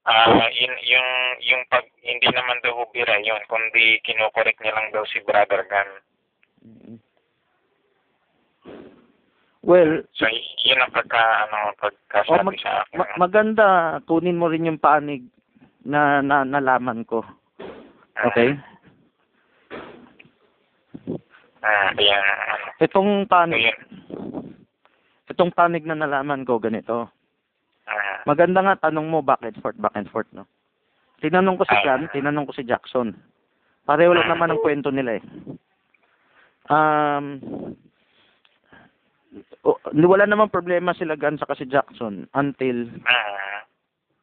Ah, yun, yung yung pag hindi naman daw bira yun, kundi kinokorek niya lang daw si Brother Gan. Well, So yun ang pagka ano Oh, pagkasabi mag- sa akin. ma- maganda kunin mo rin yung panig na, na nalaman ko. Okay? Ah, yan ano. Itong So panig, yun. itong panig na nalaman ko ganito. Ah, Maganda nga tanong mo back and forth, back and forth, no? Tinanong ko si Jan, tinanong ko si Jackson. Pareho lang naman ang kwento nila eh. Um, o- wala namang problema sila Gan sa si Jackson until ah,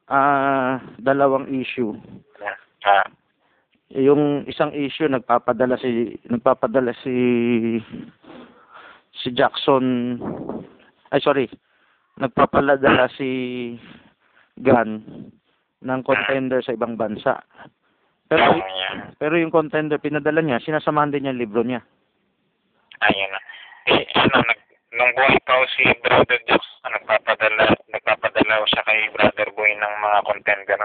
ah dalawang issue. ah, Yung isang issue nagpapadala si nagpapadala si si Jackson ay sorry nagpapadala si Gan ng contender sa ibang bansa. Pero pero yung contender pinadala niya, sinasamahan din niya libro niya. Ayun na. Eh, ano, nag, nung buhay pa ho si Brother Jackson, nagpapadala, nagpapadala ho siya kay Brother Boy ng mga contender.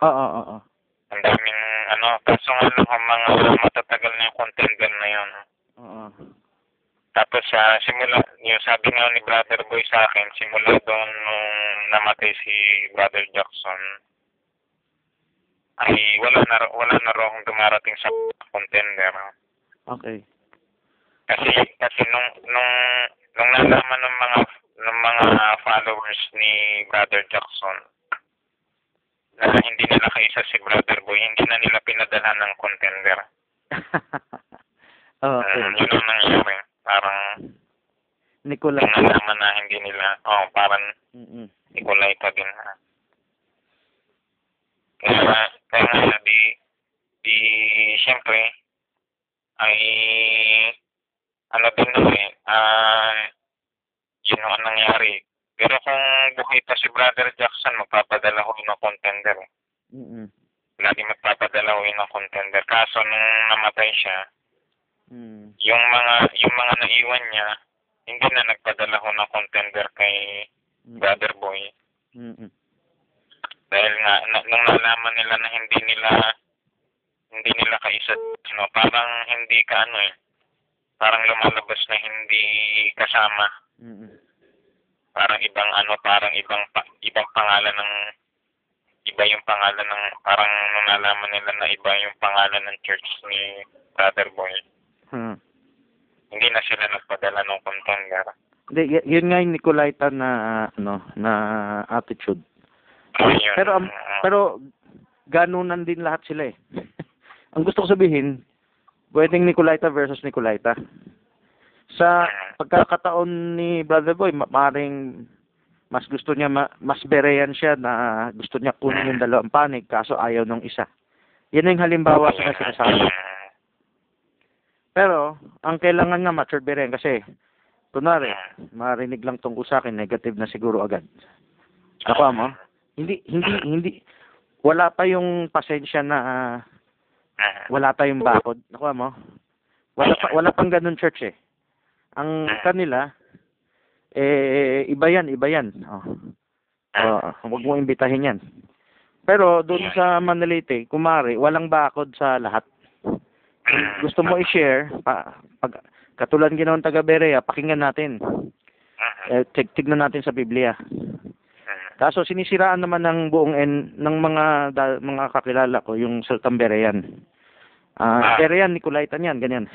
Oo, oo, oo. Ang daming, ano, kaso nga lang ho, mga matatagal na yung contender na yun. Oo. Tapos sa simula, yung sabi nga ni Brother Boy sa akin, simula doon nung namatay si Brother Jackson, ay wala na wala na raw akong dumarating sa contender. Okay. Kasi kasi nung nung nung nalaman ng mga ng mga followers ni Brother Jackson na hindi nila kaisa si Brother Boy, hindi na nila pinadala ng contender. <laughs> okay. Mm, yun ang nangyari. Parang Nicolas. nung nalaman na hindi nila, oh, parang Mm-mm. Nikolay pa din ha. Kaya, kaya di, di, siyempre, ay, ano din na eh, ah, yun ang nangyari. Pero kung buhay pa si Brother Jackson, magpapadala ko ng contender. Mm-mm. Lagi magpapadala ko ng contender. Kaso nung namatay siya, Mm. yung mga, yung mga naiwan niya, hindi na nagpadala ko ng contender kay Brother Boy. Mm-mm. dahil nga na, nung nalaman nila na hindi nila hindi nila kaisa ano parang hindi ka ano eh parang lumalabas na hindi kasama Mm-mm. parang ibang ano parang ibang pa, ibang pangalan ng iba yung pangalan ng, parang nalaman nila na iba yung pangalan ng church ni Brother Boy, Hmm. hindi na sila nagpadala ng contender. Hindi, yun nga yung Nicolaita na, ano, na attitude. Ayun. Pero, um, pero, ganunan din lahat sila eh. <laughs> Ang gusto ko sabihin, pwedeng Nicolaita versus Nicolaita. Sa pagkakataon ni Brother Boy, ma- maring mas gusto niya, ma- mas berean siya na gusto niya kunin yung dalawang panig, kaso ayaw nung isa. Yan yung halimbawa sa sinasabi. Pero, ang kailangan nga matured berean kasi, kunwari, marinig lang tungkol sa akin, negative na siguro agad. Nakuha mo? Hindi, hindi, hindi, wala pa yung pasensya na Ah, wala tayong bakod. Nakuha mo? Wala pa, wala pang ganun church eh. Ang kanila, eh, iba yan, iba yan. Oh. Oh, huwag mo imbitahin yan. Pero doon sa Manalite, kumari, walang bakod sa lahat. Gusto mo i-share, pa, pag, katulad ginawan taga Berea, pakinggan natin. Eh, tig- tignan natin sa Biblia. Kaso sinisiraan naman ng buong en, ng mga da, mga kakilala ko yung Sultan Berean. Ah, Ah. Berean, Nicolaitan yan, ganyan.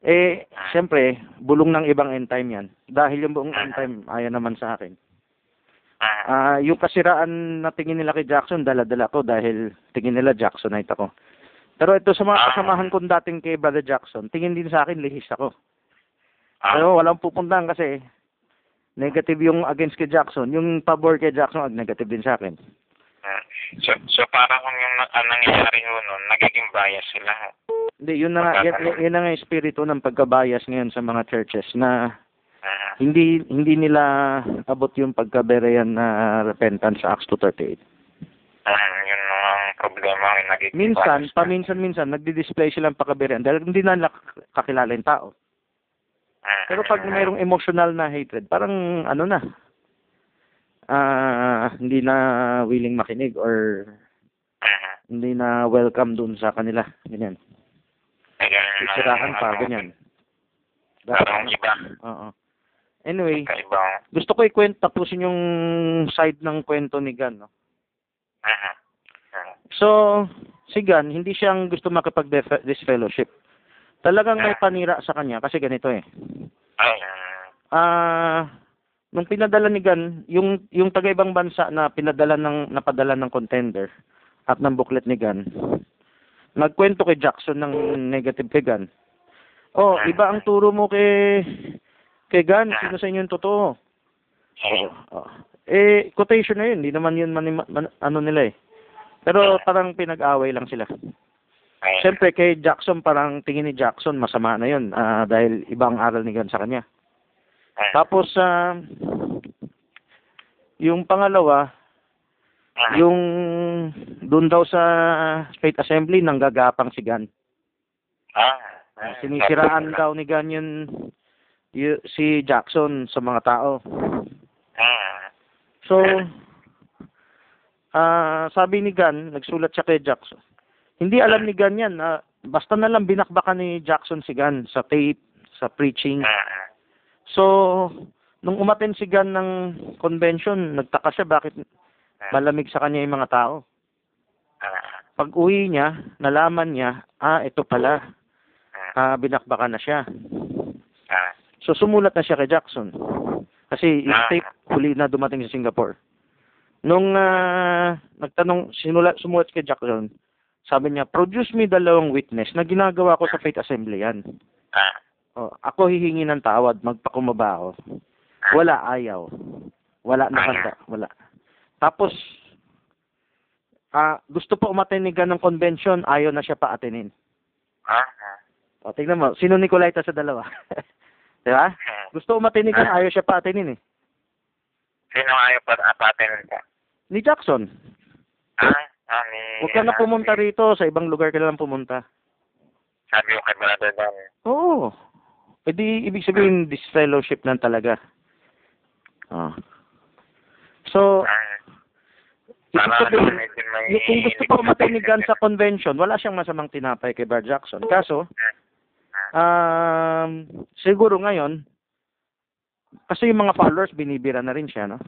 Eh, siyempre, bulong ng ibang end time yan. Dahil yung buong end time, ayaw naman sa akin. Ah, yung kasiraan na tingin nila kay Jackson, dala-dala ko dahil tingin nila Jacksonite ako. Pero ito sa mga Ah. kasamahan kong dating kay Brother Jackson, tingin din sa akin, lihis ako. Ah, Pero walang pupuntahan kasi negative yung against kay Jackson. Yung pabor kay Jackson, negative din sa akin. Ah. So, so parang kung yung ang nangyayari ho nun, nagiging bias sila. Hindi, yun na nga, yun, yun, yun na nga yung espiritu ng pagkabayas ngayon sa mga churches na Ah, hindi hindi nila abot yung pagkabereyan na repentance sa Acts 2.38. ah, yun ang problema yung nagiging Minsan, bias. paminsan-minsan, nagdi-display silang pagkabereyan dahil hindi na nila kakilala yung tao. Ah, Pero pag mayroong emotional na hatred, parang ano na, ah hindi na willing makinig or hindi na welcome dun sa kanila. Ganyan. Sisirahan pa, ganyan. Parang iba. Oo. Anyway, Kaiba. gusto ko ikwento, tapusin yung side ng kwento ni Gan. No? So, si Gan, hindi siyang gusto makipag-disfellowship. Talagang may panira sa kanya kasi ganito eh. ah, Ah, nung pinadala ni Gan, yung yung taga-ibang bansa na pinadala ng napadala ng contender at ng booklet ni Gan, nagkwento kay Jackson ng negative kay Gan. Oh, iba ang turo mo kay kay Gan, sino sa inyo yung totoo? ah, Oh. Eh, quotation na yun, hindi naman yun mani, man, ano nila eh. Pero parang pinag-away lang sila. Siyempre, kay Jackson, parang tingin ni Jackson, masama na yun ah, dahil ibang aral ni Gan sa kanya. Ah, Tapos, ah, yung pangalawa, ah, yung doon daw sa State Assembly, nanggagapang si Gan. ah, Ah, ah, Sinisiraan daw ni Gan yun, y- si Jackson sa mga tao. Ah, So, ah sabi ni Gan, nagsulat siya kay Jackson. Hindi alam ni Gan yan. ah, basta na lang binakbakan ni Jackson si Gan sa tape, sa preaching. ah, So, nung umaten si Gan ng convention, nagtaka siya bakit malamig sa kanya yung mga tao. ah, Pag uwi niya, nalaman niya, ah, ito pala, ah, binakbakan na siya. ah, So, sumulat na siya kay Jackson. Kasi yung Ah. tape, huli na dumating sa Singapore. Nung ah, nagtanong, sinula, sumulat kay Jackson, sabi niya, produce me dalawang witness na ginagawa ko sa Faith Assembly yan. Oh, ako hihingi ng tawad, magpakumaba ako. Wala, ayaw. Wala nakanda, wala. Tapos, ah gusto po umaten ni Gan ng convention, ayaw na siya pa-atenin. ah, ah, O, tingnan mo, sino Nicolaita sa dalawa? <laughs> Di ba? Gusto umaten ni Gan, ayaw siya pa-atenin eh. Sino ayaw pa apatin ka? Ni Jackson. Ah, ah, ni... Huwag ka na pumunta rito, sa ibang lugar ka na lang pumunta. Sabi ko kay Brother Dan. Oo. E di, ibig sabihin, disfellowship lang talaga. Oh. So, para sabihin, may... kung gusto pa umatay ni Gan sa convention, wala siyang masamang tinapay kay Bar Jackson. Kaso, um, siguro ngayon, kasi yung mga followers, binibira na rin siya, no?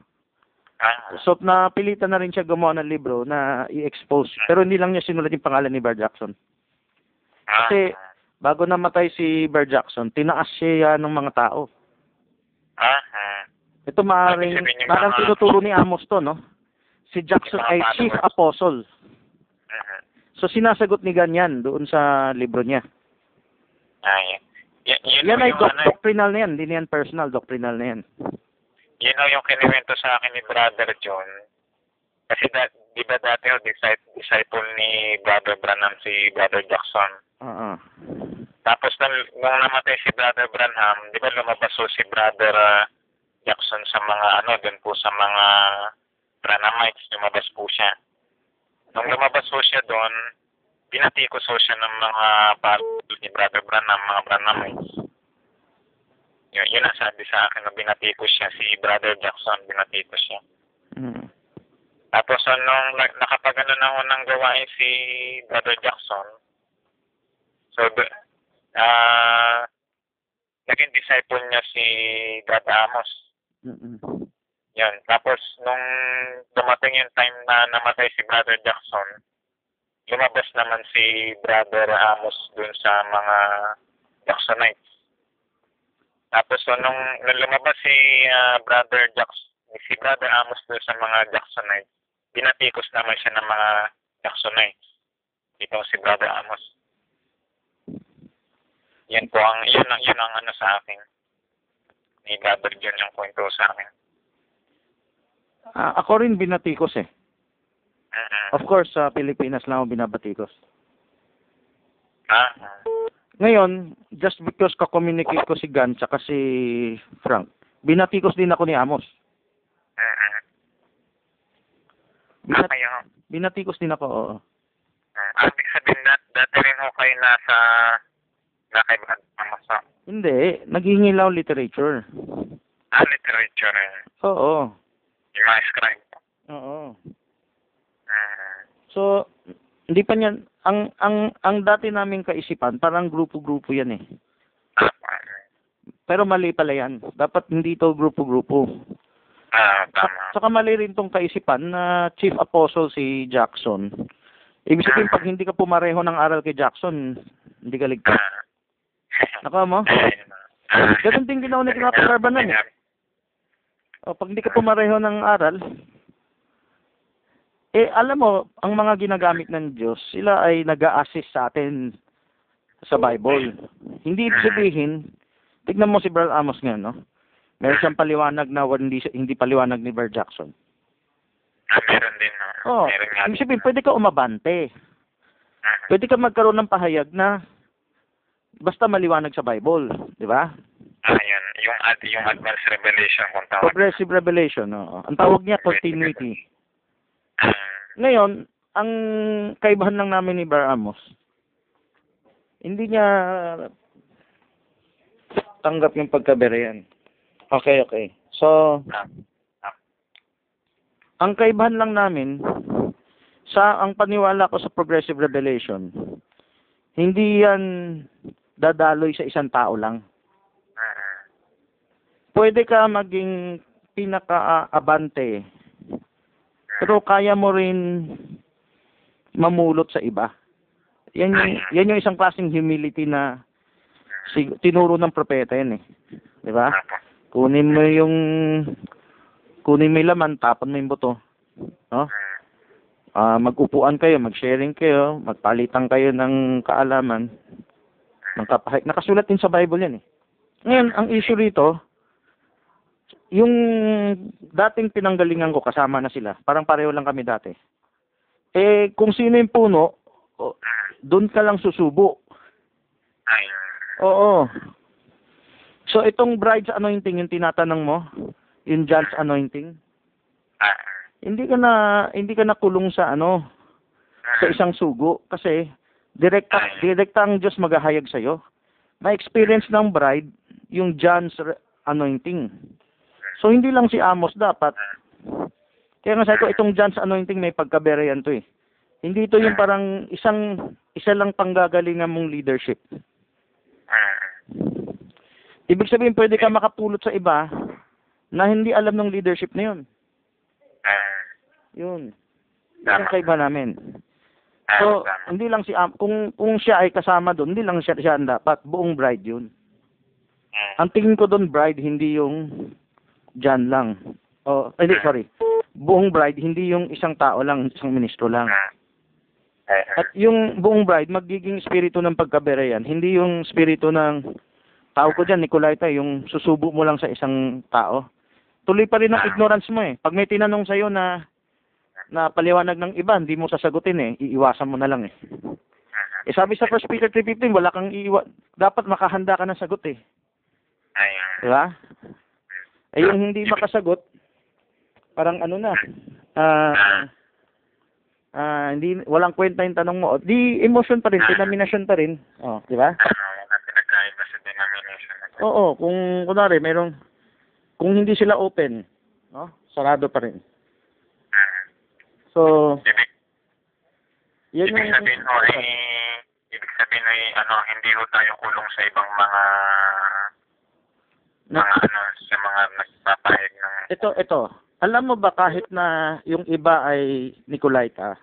Ah, So, napilitan na rin siya gumawa ng libro na i-expose. Pero hindi lang niya sinulat yung pangalan ni Bar Jackson. ah, Kasi, bago namatay si Bar Jackson, tinaas siya ng mga tao. ah, ah. Ito maaaring, yung parang mga- tinuturo ni Amos to, no? Si Jackson Yung ay chief apostle. So, sinasagot ni ganyan doon sa libro niya. Ah, yan. Y- yun Yan ay yung doc- ano, eh. doctrinal na yan, hindi na yan personal, doctrinal na yan. yun ho yung kiniwento sa akin ni Brother John. Kasi da, di ba dati disciple, disciple ni Brother Branham si Brother Jackson. Oo. Tapos nung, nung namatay si Brother Branham, di ba lumabas ho si Brother ah, Jackson sa mga ano, dun po sa mga Branhamites, lumabas po siya. Nung lumabas ho siya doon, binatikos ho siya ng mga pastors ni Brother Branham, mga Branhamites. Yun, yun ang sabi sa akin na binatikos siya, si Brother Jackson, binatikos siya. Mm. Tapos so, nung na- nakapagano na ho ng gawain si Brother Jackson, so, ah, naging disciple niya si Brother Amos. Mm-mm. Yan. Tapos, nung dumating yung time na namatay si Brother Jackson, lumabas naman si Brother Amos dun sa mga Jacksonites. Tapos, so, nung, nung lumabas si ah, Brother Jackson, si Brother Amos dun sa mga Jacksonites, binatikos naman siya ng mga Jacksonites. Ito si Brother Amos. Yan po ang, yun ang, yun ang ano sa akin. Ni Brother John yung kwento sa akin. Ah, ako rin binatikos eh. Mhm. Of course, sa Pilipinas lang ako binabatikos. Ah, Ngayon, just because ka-communicate ko si Gan tsaka si Frank, binatikos din ako ni Amos. mhm. Binat- Ah, binatikos din ako, oo. Ibig sabihin na, dati rin ho kayo nasa, na kay Brad Amasa. Hindi, naghihingilaw literature. Ah, literature rin. Oo. Yung mga scribe. Oo. Mhm. So, hindi pa niyan, ang, ang, ang dati naming kaisipan, parang grupo-grupo yan eh. Ah, Pero mali pala yan. Dapat hindi to grupo-grupo. ah, tama. Saka mali rin tong kaisipan na chief apostle si Jackson. Ibig sabihin, pag hindi ka pumareho ng aral kay Jackson, hindi ka ligtas. Nako mo? Ganun din ginawa ni Kinakabarban nun eh. O, pag hindi ka pumareho ng aral, eh, alam mo, ang mga ginagamit ng Diyos, sila ay nag assist sa atin sa Bible. Hindi ibig sabihin, tignan mo si Brother Amos ngayon, no? Meron siyang paliwanag na hindi, hindi paliwanag ni Brother Jackson. Ah, meron din. no? Oh, meron nga. ibig sabihin, pwede ka umabante. Pwede ka magkaroon ng pahayag na basta maliwanag sa Bible, di ba? ah, yun. Yung, ad, yung advanced revelation kung tawag. Progressive revelation, oo. Ang tawag niya continuity. Ngayon, ang kaibahan lang namin ni Bar Amos, hindi niya tanggap yung pagkaberean. Okay, okay. So, ang kaibahan lang namin, sa ang paniwala ko sa progressive revelation, hindi yan dadaloy sa isang tao lang. Pwede ka maging pinaka-abante, pero kaya mo rin mamulot sa iba. Yan yung, yan yung isang klaseng humility na sig- tinuro ng propeta yan eh. Di ba? Kunin mo yung kunin mo yung laman, tapon mo yung buto. No? Ah, mag-upuan kayo, mag-sharing kayo, magpalitan kayo ng kaalaman, kapahayag. Nakasulat din sa Bible yan eh. Ngayon, ang issue rito, yung dating pinanggalingan ko, kasama na sila. Parang pareho lang kami dati. Eh, kung sino yung puno, doon ka lang susubo. Oo. So, itong bride's anointing, yung tinatanong mo, yung John's anointing, hindi ka na, hindi ka na kulong sa ano, sa isang sugo kasi direkta direkta ang Diyos maghahayag sa iyo. Ma-experience ng bride yung John's anointing. So hindi lang si Amos dapat. Kaya nga sabi ko itong John's anointing may pagkaberehan to eh. Hindi ito yung parang isang isa lang panggagalingan mong leadership. ah, Ibig sabihin pwede ka makapulot sa iba na hindi alam ng leadership na yun. Yun. Yun ang Tama. kaiba namin. Ah, So, tama. hindi lang si Am, kung kung siya ay kasama doon, hindi lang siya siya ang dapat, buong bride 'yun. Mm. Ang tingin ko doon bride hindi yung Jan lang. Oh, hindi sorry. Buong bride hindi yung isang tao lang, isang ministro lang. Eh, eh. At yung buong bride magiging espiritu ng pagkabereyan, hindi yung espiritu ng tao ko diyan, Nicolaita, yung susubo mo lang sa isang tao. Tuloy pa rin ang ignorance mo eh. Pag may tinanong sa'yo na na paliwanag ng iba, hindi mo sasagutin eh. Iiwasan mo na lang eh. Eh sabi sa 1 Peter 3.15, wala kang iiwa... Dapat makahanda ka ng sagot eh. Ayun. Di ba? Eh yung hindi makasagot, parang ano na, ah, ah, hindi, walang kwenta yung tanong mo. Di emotion pa rin, denomination pa rin. Oh, di ba? Oo, kung kunwari, merong, kung hindi sila open, no? sarado pa rin. So, Ibig, yan ibig sabihin ho ay, ibig sabihin ay, ano, hindi ho tayo kulong sa ibang mga, na, mga, ano, sa mga nagpapahig ng, ito, ito. Alam mo ba kahit na yung iba ay Nicolaita,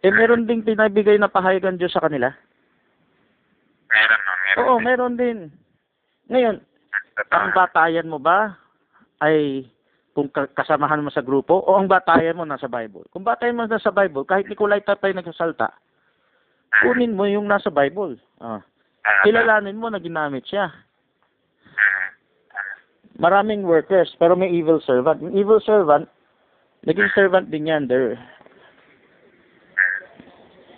eh meron ding pinabigay na pahayagan Diyos sa kanila? meron, no, meron. Oo, din. meron din. Ngayon, ang batayan mo ba ay kung ka- kasamahan mo sa grupo o ang batayan mo nasa Bible? Kung batayan mo nasa Bible, kahit Nicolaita pa yung nagsasalta, kunin mo yung nasa Bible. Ah. Ah, Kilalanin mo na ginamit siya. Ah, Maraming workers, pero may evil servant. Yung evil servant, naging servant din yan. They're, mm.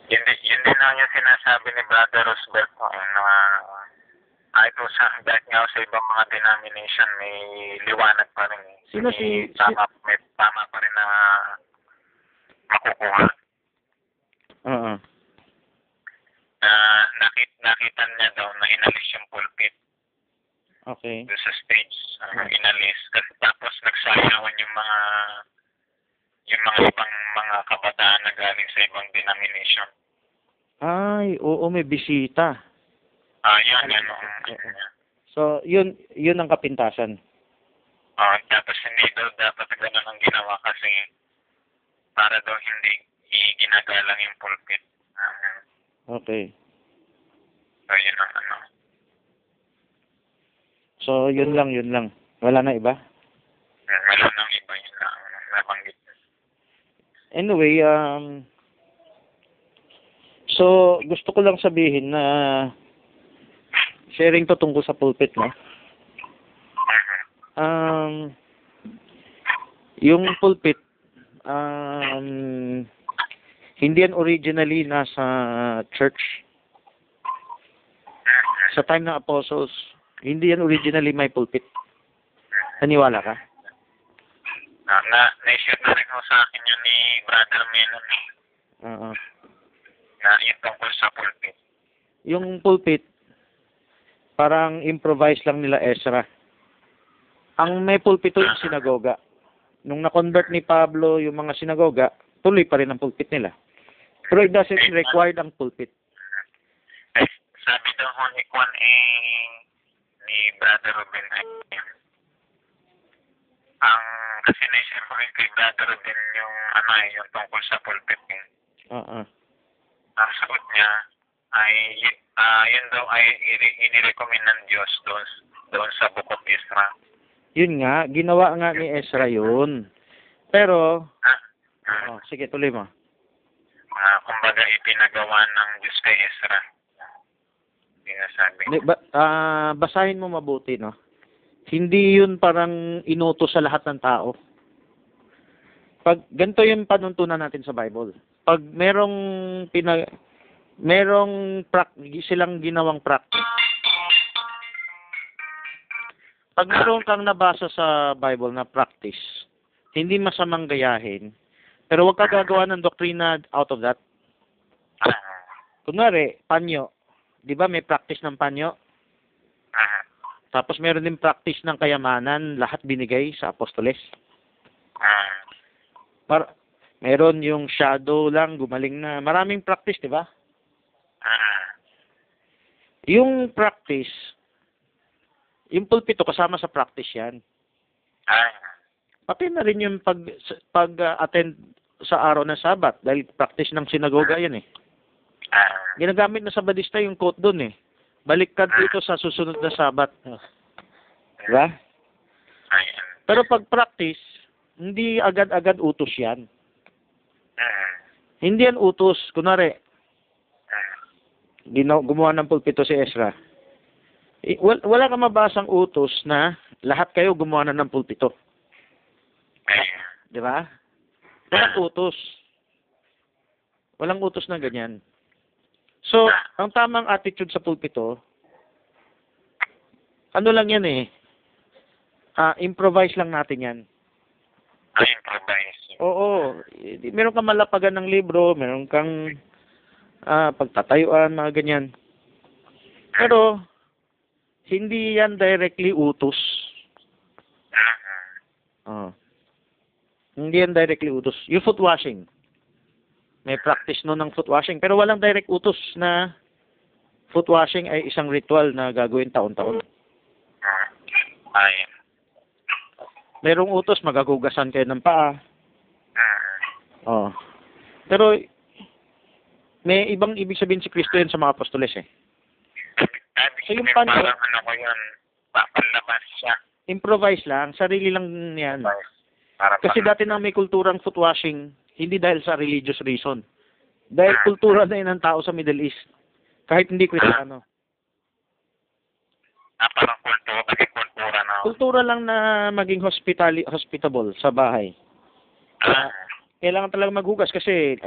Yun, din- yun din ang yung sinasabi ni Brother Roosevelt eh, na kahit po sa, kahit nga sa ibang mga denomination, may liwanag pa rin. eh. Sino si- Tama, may tama pa rin na makukuha. Oo. Na nakit, nakita niya daw na inalis yung pulpit Okay. doon sa stage. Uh, inalis. Kasi tapos nagsayawan yung mga yung mga ibang mga kabataan na galing sa ibang denomination. Ay, oo, may bisita. Ah, ano niya. So, yun, yun ang kapintasan. Ah, tapos hindi daw dapat ganun ang ginawa kasi para daw hindi iginagalang yung pulpit. Ah, Okay. so, yun ang ano. So, yun lang, yun lang. Wala na iba? Hmm, Wala nang iba yun na ang nabanggit. Anyway, um, so, gusto ko lang sabihin na sharing to tungkol sa pulpit, no? Um, yung pulpit, um, hindi yan originally nasa church. Sa time ng apostles, hindi yan originally may pulpit. Naniwala ka? Ah, na, na-share na rin ko sa akin yun ni Brother Menon eh, Oo. na yung tungkol sa pulpit. Yung pulpit, parang improvise lang nila Ezra. Ang may pulpito yung sinagoga. Nung na-convert ni Pablo yung mga sinagoga, tuloy pa rin ang pulpit nila. Pero it doesn't require ang pulpit. Eh, sabi daw ho ni Kwan eh, ni Brother Ruben ay ang kasi na-share ko rin kay Brother Ruben yung ano eh, yung tungkol sa pulpit eh. Oo. Ang sagot niya ay ah, yun daw ay inirecommend ng Diyos doon doon sa Book of Ezra. Yun nga, ginawa nga ni Ezra yun. Pero, Ah, ah, oh, sige, tuloy mo. ah, kumbaga ipinagawa ng Diyos kay Ezra. Sinasabi. Hindi, ba, ah, basahin mo mabuti, no? Hindi yun parang inutos sa lahat ng tao. Pag ganito yung panuntunan natin sa Bible. Pag merong pina merong prak, silang ginawang practice. Pag meron kang nabasa sa Bible na practice, hindi masamang gayahin, pero huwag ka gagawa ng doktrina out of that. Kunwari, panyo. Di ba may practice ng panyo? Tapos meron din practice ng kayamanan, lahat binigay sa apostoles. ah, Par meron yung shadow lang, gumaling na. Maraming practice, di ba? Ah, Yung practice, yung pulpito kasama sa practice yan. ah, Pati na rin yung pag pag uh, attend sa araw ng Sabat dahil practice ng sinagoga yan eh. Ah, Ginagamit na Sabadista yung quote doon eh. Balik ka dito sa susunod na Sabat. Diba? ayan. Pero pag practice, hindi agad-agad utos yan. Hindi yan utos. Kunwari. Ginaw, gumawa ng pulpito si Ezra. Eh, wal, wala kang mabasang utos na lahat kayo gumawa na ng pulpito. Di ba? Walang utos. Walang utos na ganyan. So, ang tamang attitude sa pulpito, ano lang yan eh, ah improvise lang natin yan. Ay, improvise. Oo, eh, meron kang malapagan ng libro, meron kang ah, pagtatayuan, mga ganyan. Pero, hindi yan directly utos. Oo. Hindi yan directly utos. Yung foot washing. May practice no ng foot washing. Pero walang direct utos na foot washing ay isang ritual na gagawin taon-taon. Mm. Ayan. Merong utos, magagugasan kayo ng paa. Oo. Pero, may ibang ibig sabihin si Kristo yan sa mga apostoles eh. Sabi So, yung pan- parang ano ko yun, pa- panlabas siya. Improvise lang, sarili lang yan. Para Kasi pan- dati nang may kulturang foot washing, hindi dahil sa religious reason. Dahil kultura na yun ng tao sa Middle East. Kahit hindi Kristiyano. ah, parang kultura, kasi kultura na. Kultura lang na maging hospitali hospitable sa bahay. Ah, Kailangan talaga maghugas kasi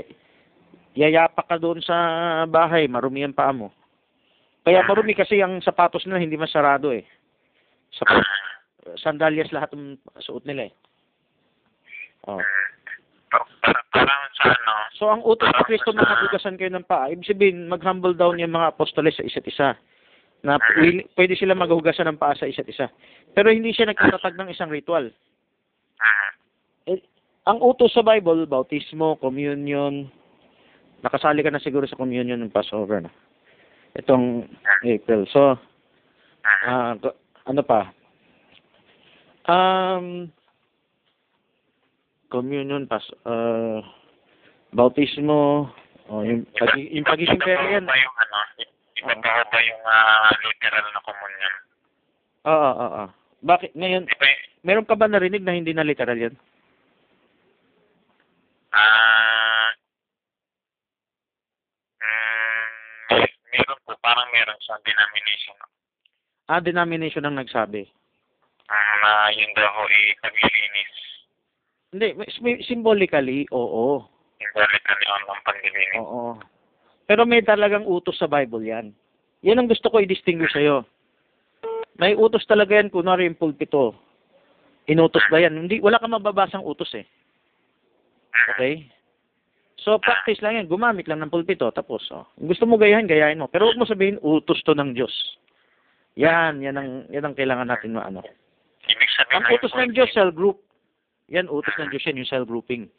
yayapa ka doon sa bahay, marumi ang paa mo. Kaya marumi kasi ang sapatos nila hindi masarado eh. Sa sandalyas lahat ng suot nila eh. Oh. sa ano, So ang utos ni Kristo na maghugasan kayo ng paa, ibig sabihin mag-humble down yung mga apostoles sa isa't isa. Na pwede, sila maghugasan ng paa sa isa't isa. Pero hindi siya nagtatatag ng isang ritual. mm, Eh, ang utos sa Bible, bautismo, communion, nakasali ka na siguro sa communion ng Passover na. Itong April. So, ko- ano pa? Um, communion, pas, uh, bautismo, oh, yung, pag- yung pagiging iba pera yan. ba yung ano, iba pa ba yung ah, literal na komunyon? Oo, oo, oo. Bakit ngayon, meron ka ba narinig na hindi na literal yan? ah, mm, may- meron po, parang meron sa denomination Ah, denomination ang nagsabi. ah, na yun daw ho ipaglilinis. Hindi, may- symbolically, oo. Yung galit na ni ng paglilinis. Oo. Pero may talagang utos sa Bible yan. Yan ang gusto ko i-distinguish sa'yo. May utos talaga yan, kunwari yung pulpito. Inutos ba yan? Hindi, wala kang mababasang utos eh. Okay? So, practice lang yan. Gumamit lang ng pulpito. Tapos, oh. Gusto mo gayahin, gayahin mo. Pero huwag mo sabihin, utos to ng Diyos. Yan, yan ang, yan ang kailangan natin maano. Ibig sabihin Ang utos ng Diyos, cell group. Yan, utos ng Diyos yan, yung cell grouping.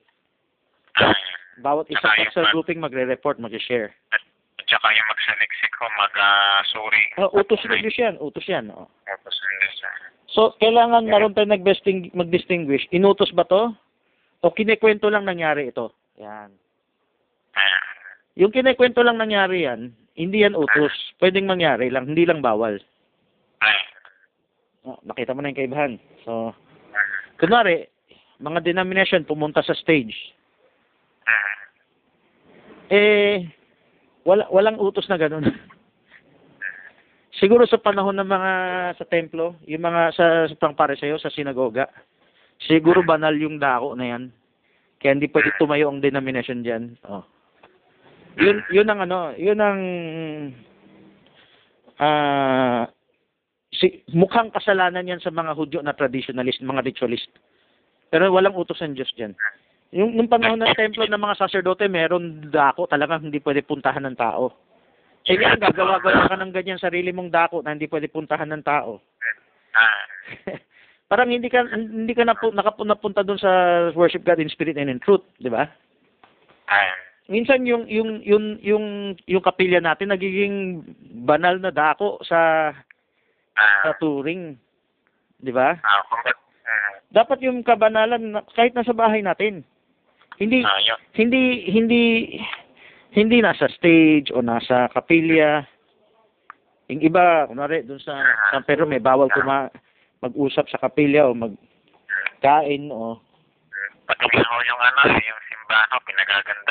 Ah, Bawat isa sa cell grouping, magre-report, mag-share. at, at saka yung magsaliksik ko, mag-sorry. Oh, utos ng Diyos yan, utos yan. Oh. Utos ng Diyos. ah. So, kailangan naroon tayo nag-disting- mag-distinguish. Inutos ba to? O kinikwento lang nangyari ito? Yan. Yung kinikwento lang nangyari yan, hindi yan utos. Pwedeng mangyari lang, hindi lang bawal. ah, Oh, nakita mo na yung kaibahan. So, kunwari, mga denomination pumunta sa stage. Eh, wala, walang utos na ganun. <laughs> Siguro sa panahon ng mga sa templo, yung mga sa, sa pangparesayo, sa sinagoga, siguro banal yung dako na yan. Kaya hindi pwede tumayo ang denomination dyan. Oh. Yun, yun ang ano, yun ang ah si, mukhang kasalanan yan sa mga Hudyo na traditionalist, mga ritualist. Pero walang utos ng Diyos dyan. Yung nung panahon ng templo ng mga sacerdote, meron dako talagang hindi pwede puntahan ng tao. Eh ngayon, gagawa-gawa ka ng ganyan sarili mong dako na hindi pwede puntahan ng tao. <laughs> Parang hindi ka hindi ka napu, nakapu, napunta doon sa worship God in spirit and in truth, di ba? ah, Minsan yung yung yung yung yung kapilya natin nagiging banal na dako sa ah, sa touring, di ba? kumbaga, ah, Dapat yung kabanalan na- kahit nasa bahay natin. Hindi yun. hindi hindi hindi nasa stage o nasa kapilya. Yung iba, kunwari, dun sa San Pedro, may bawal kuma mag-usap sa kapilya o magkain o Pati ho yung ano, yung simbahan, pinagaganda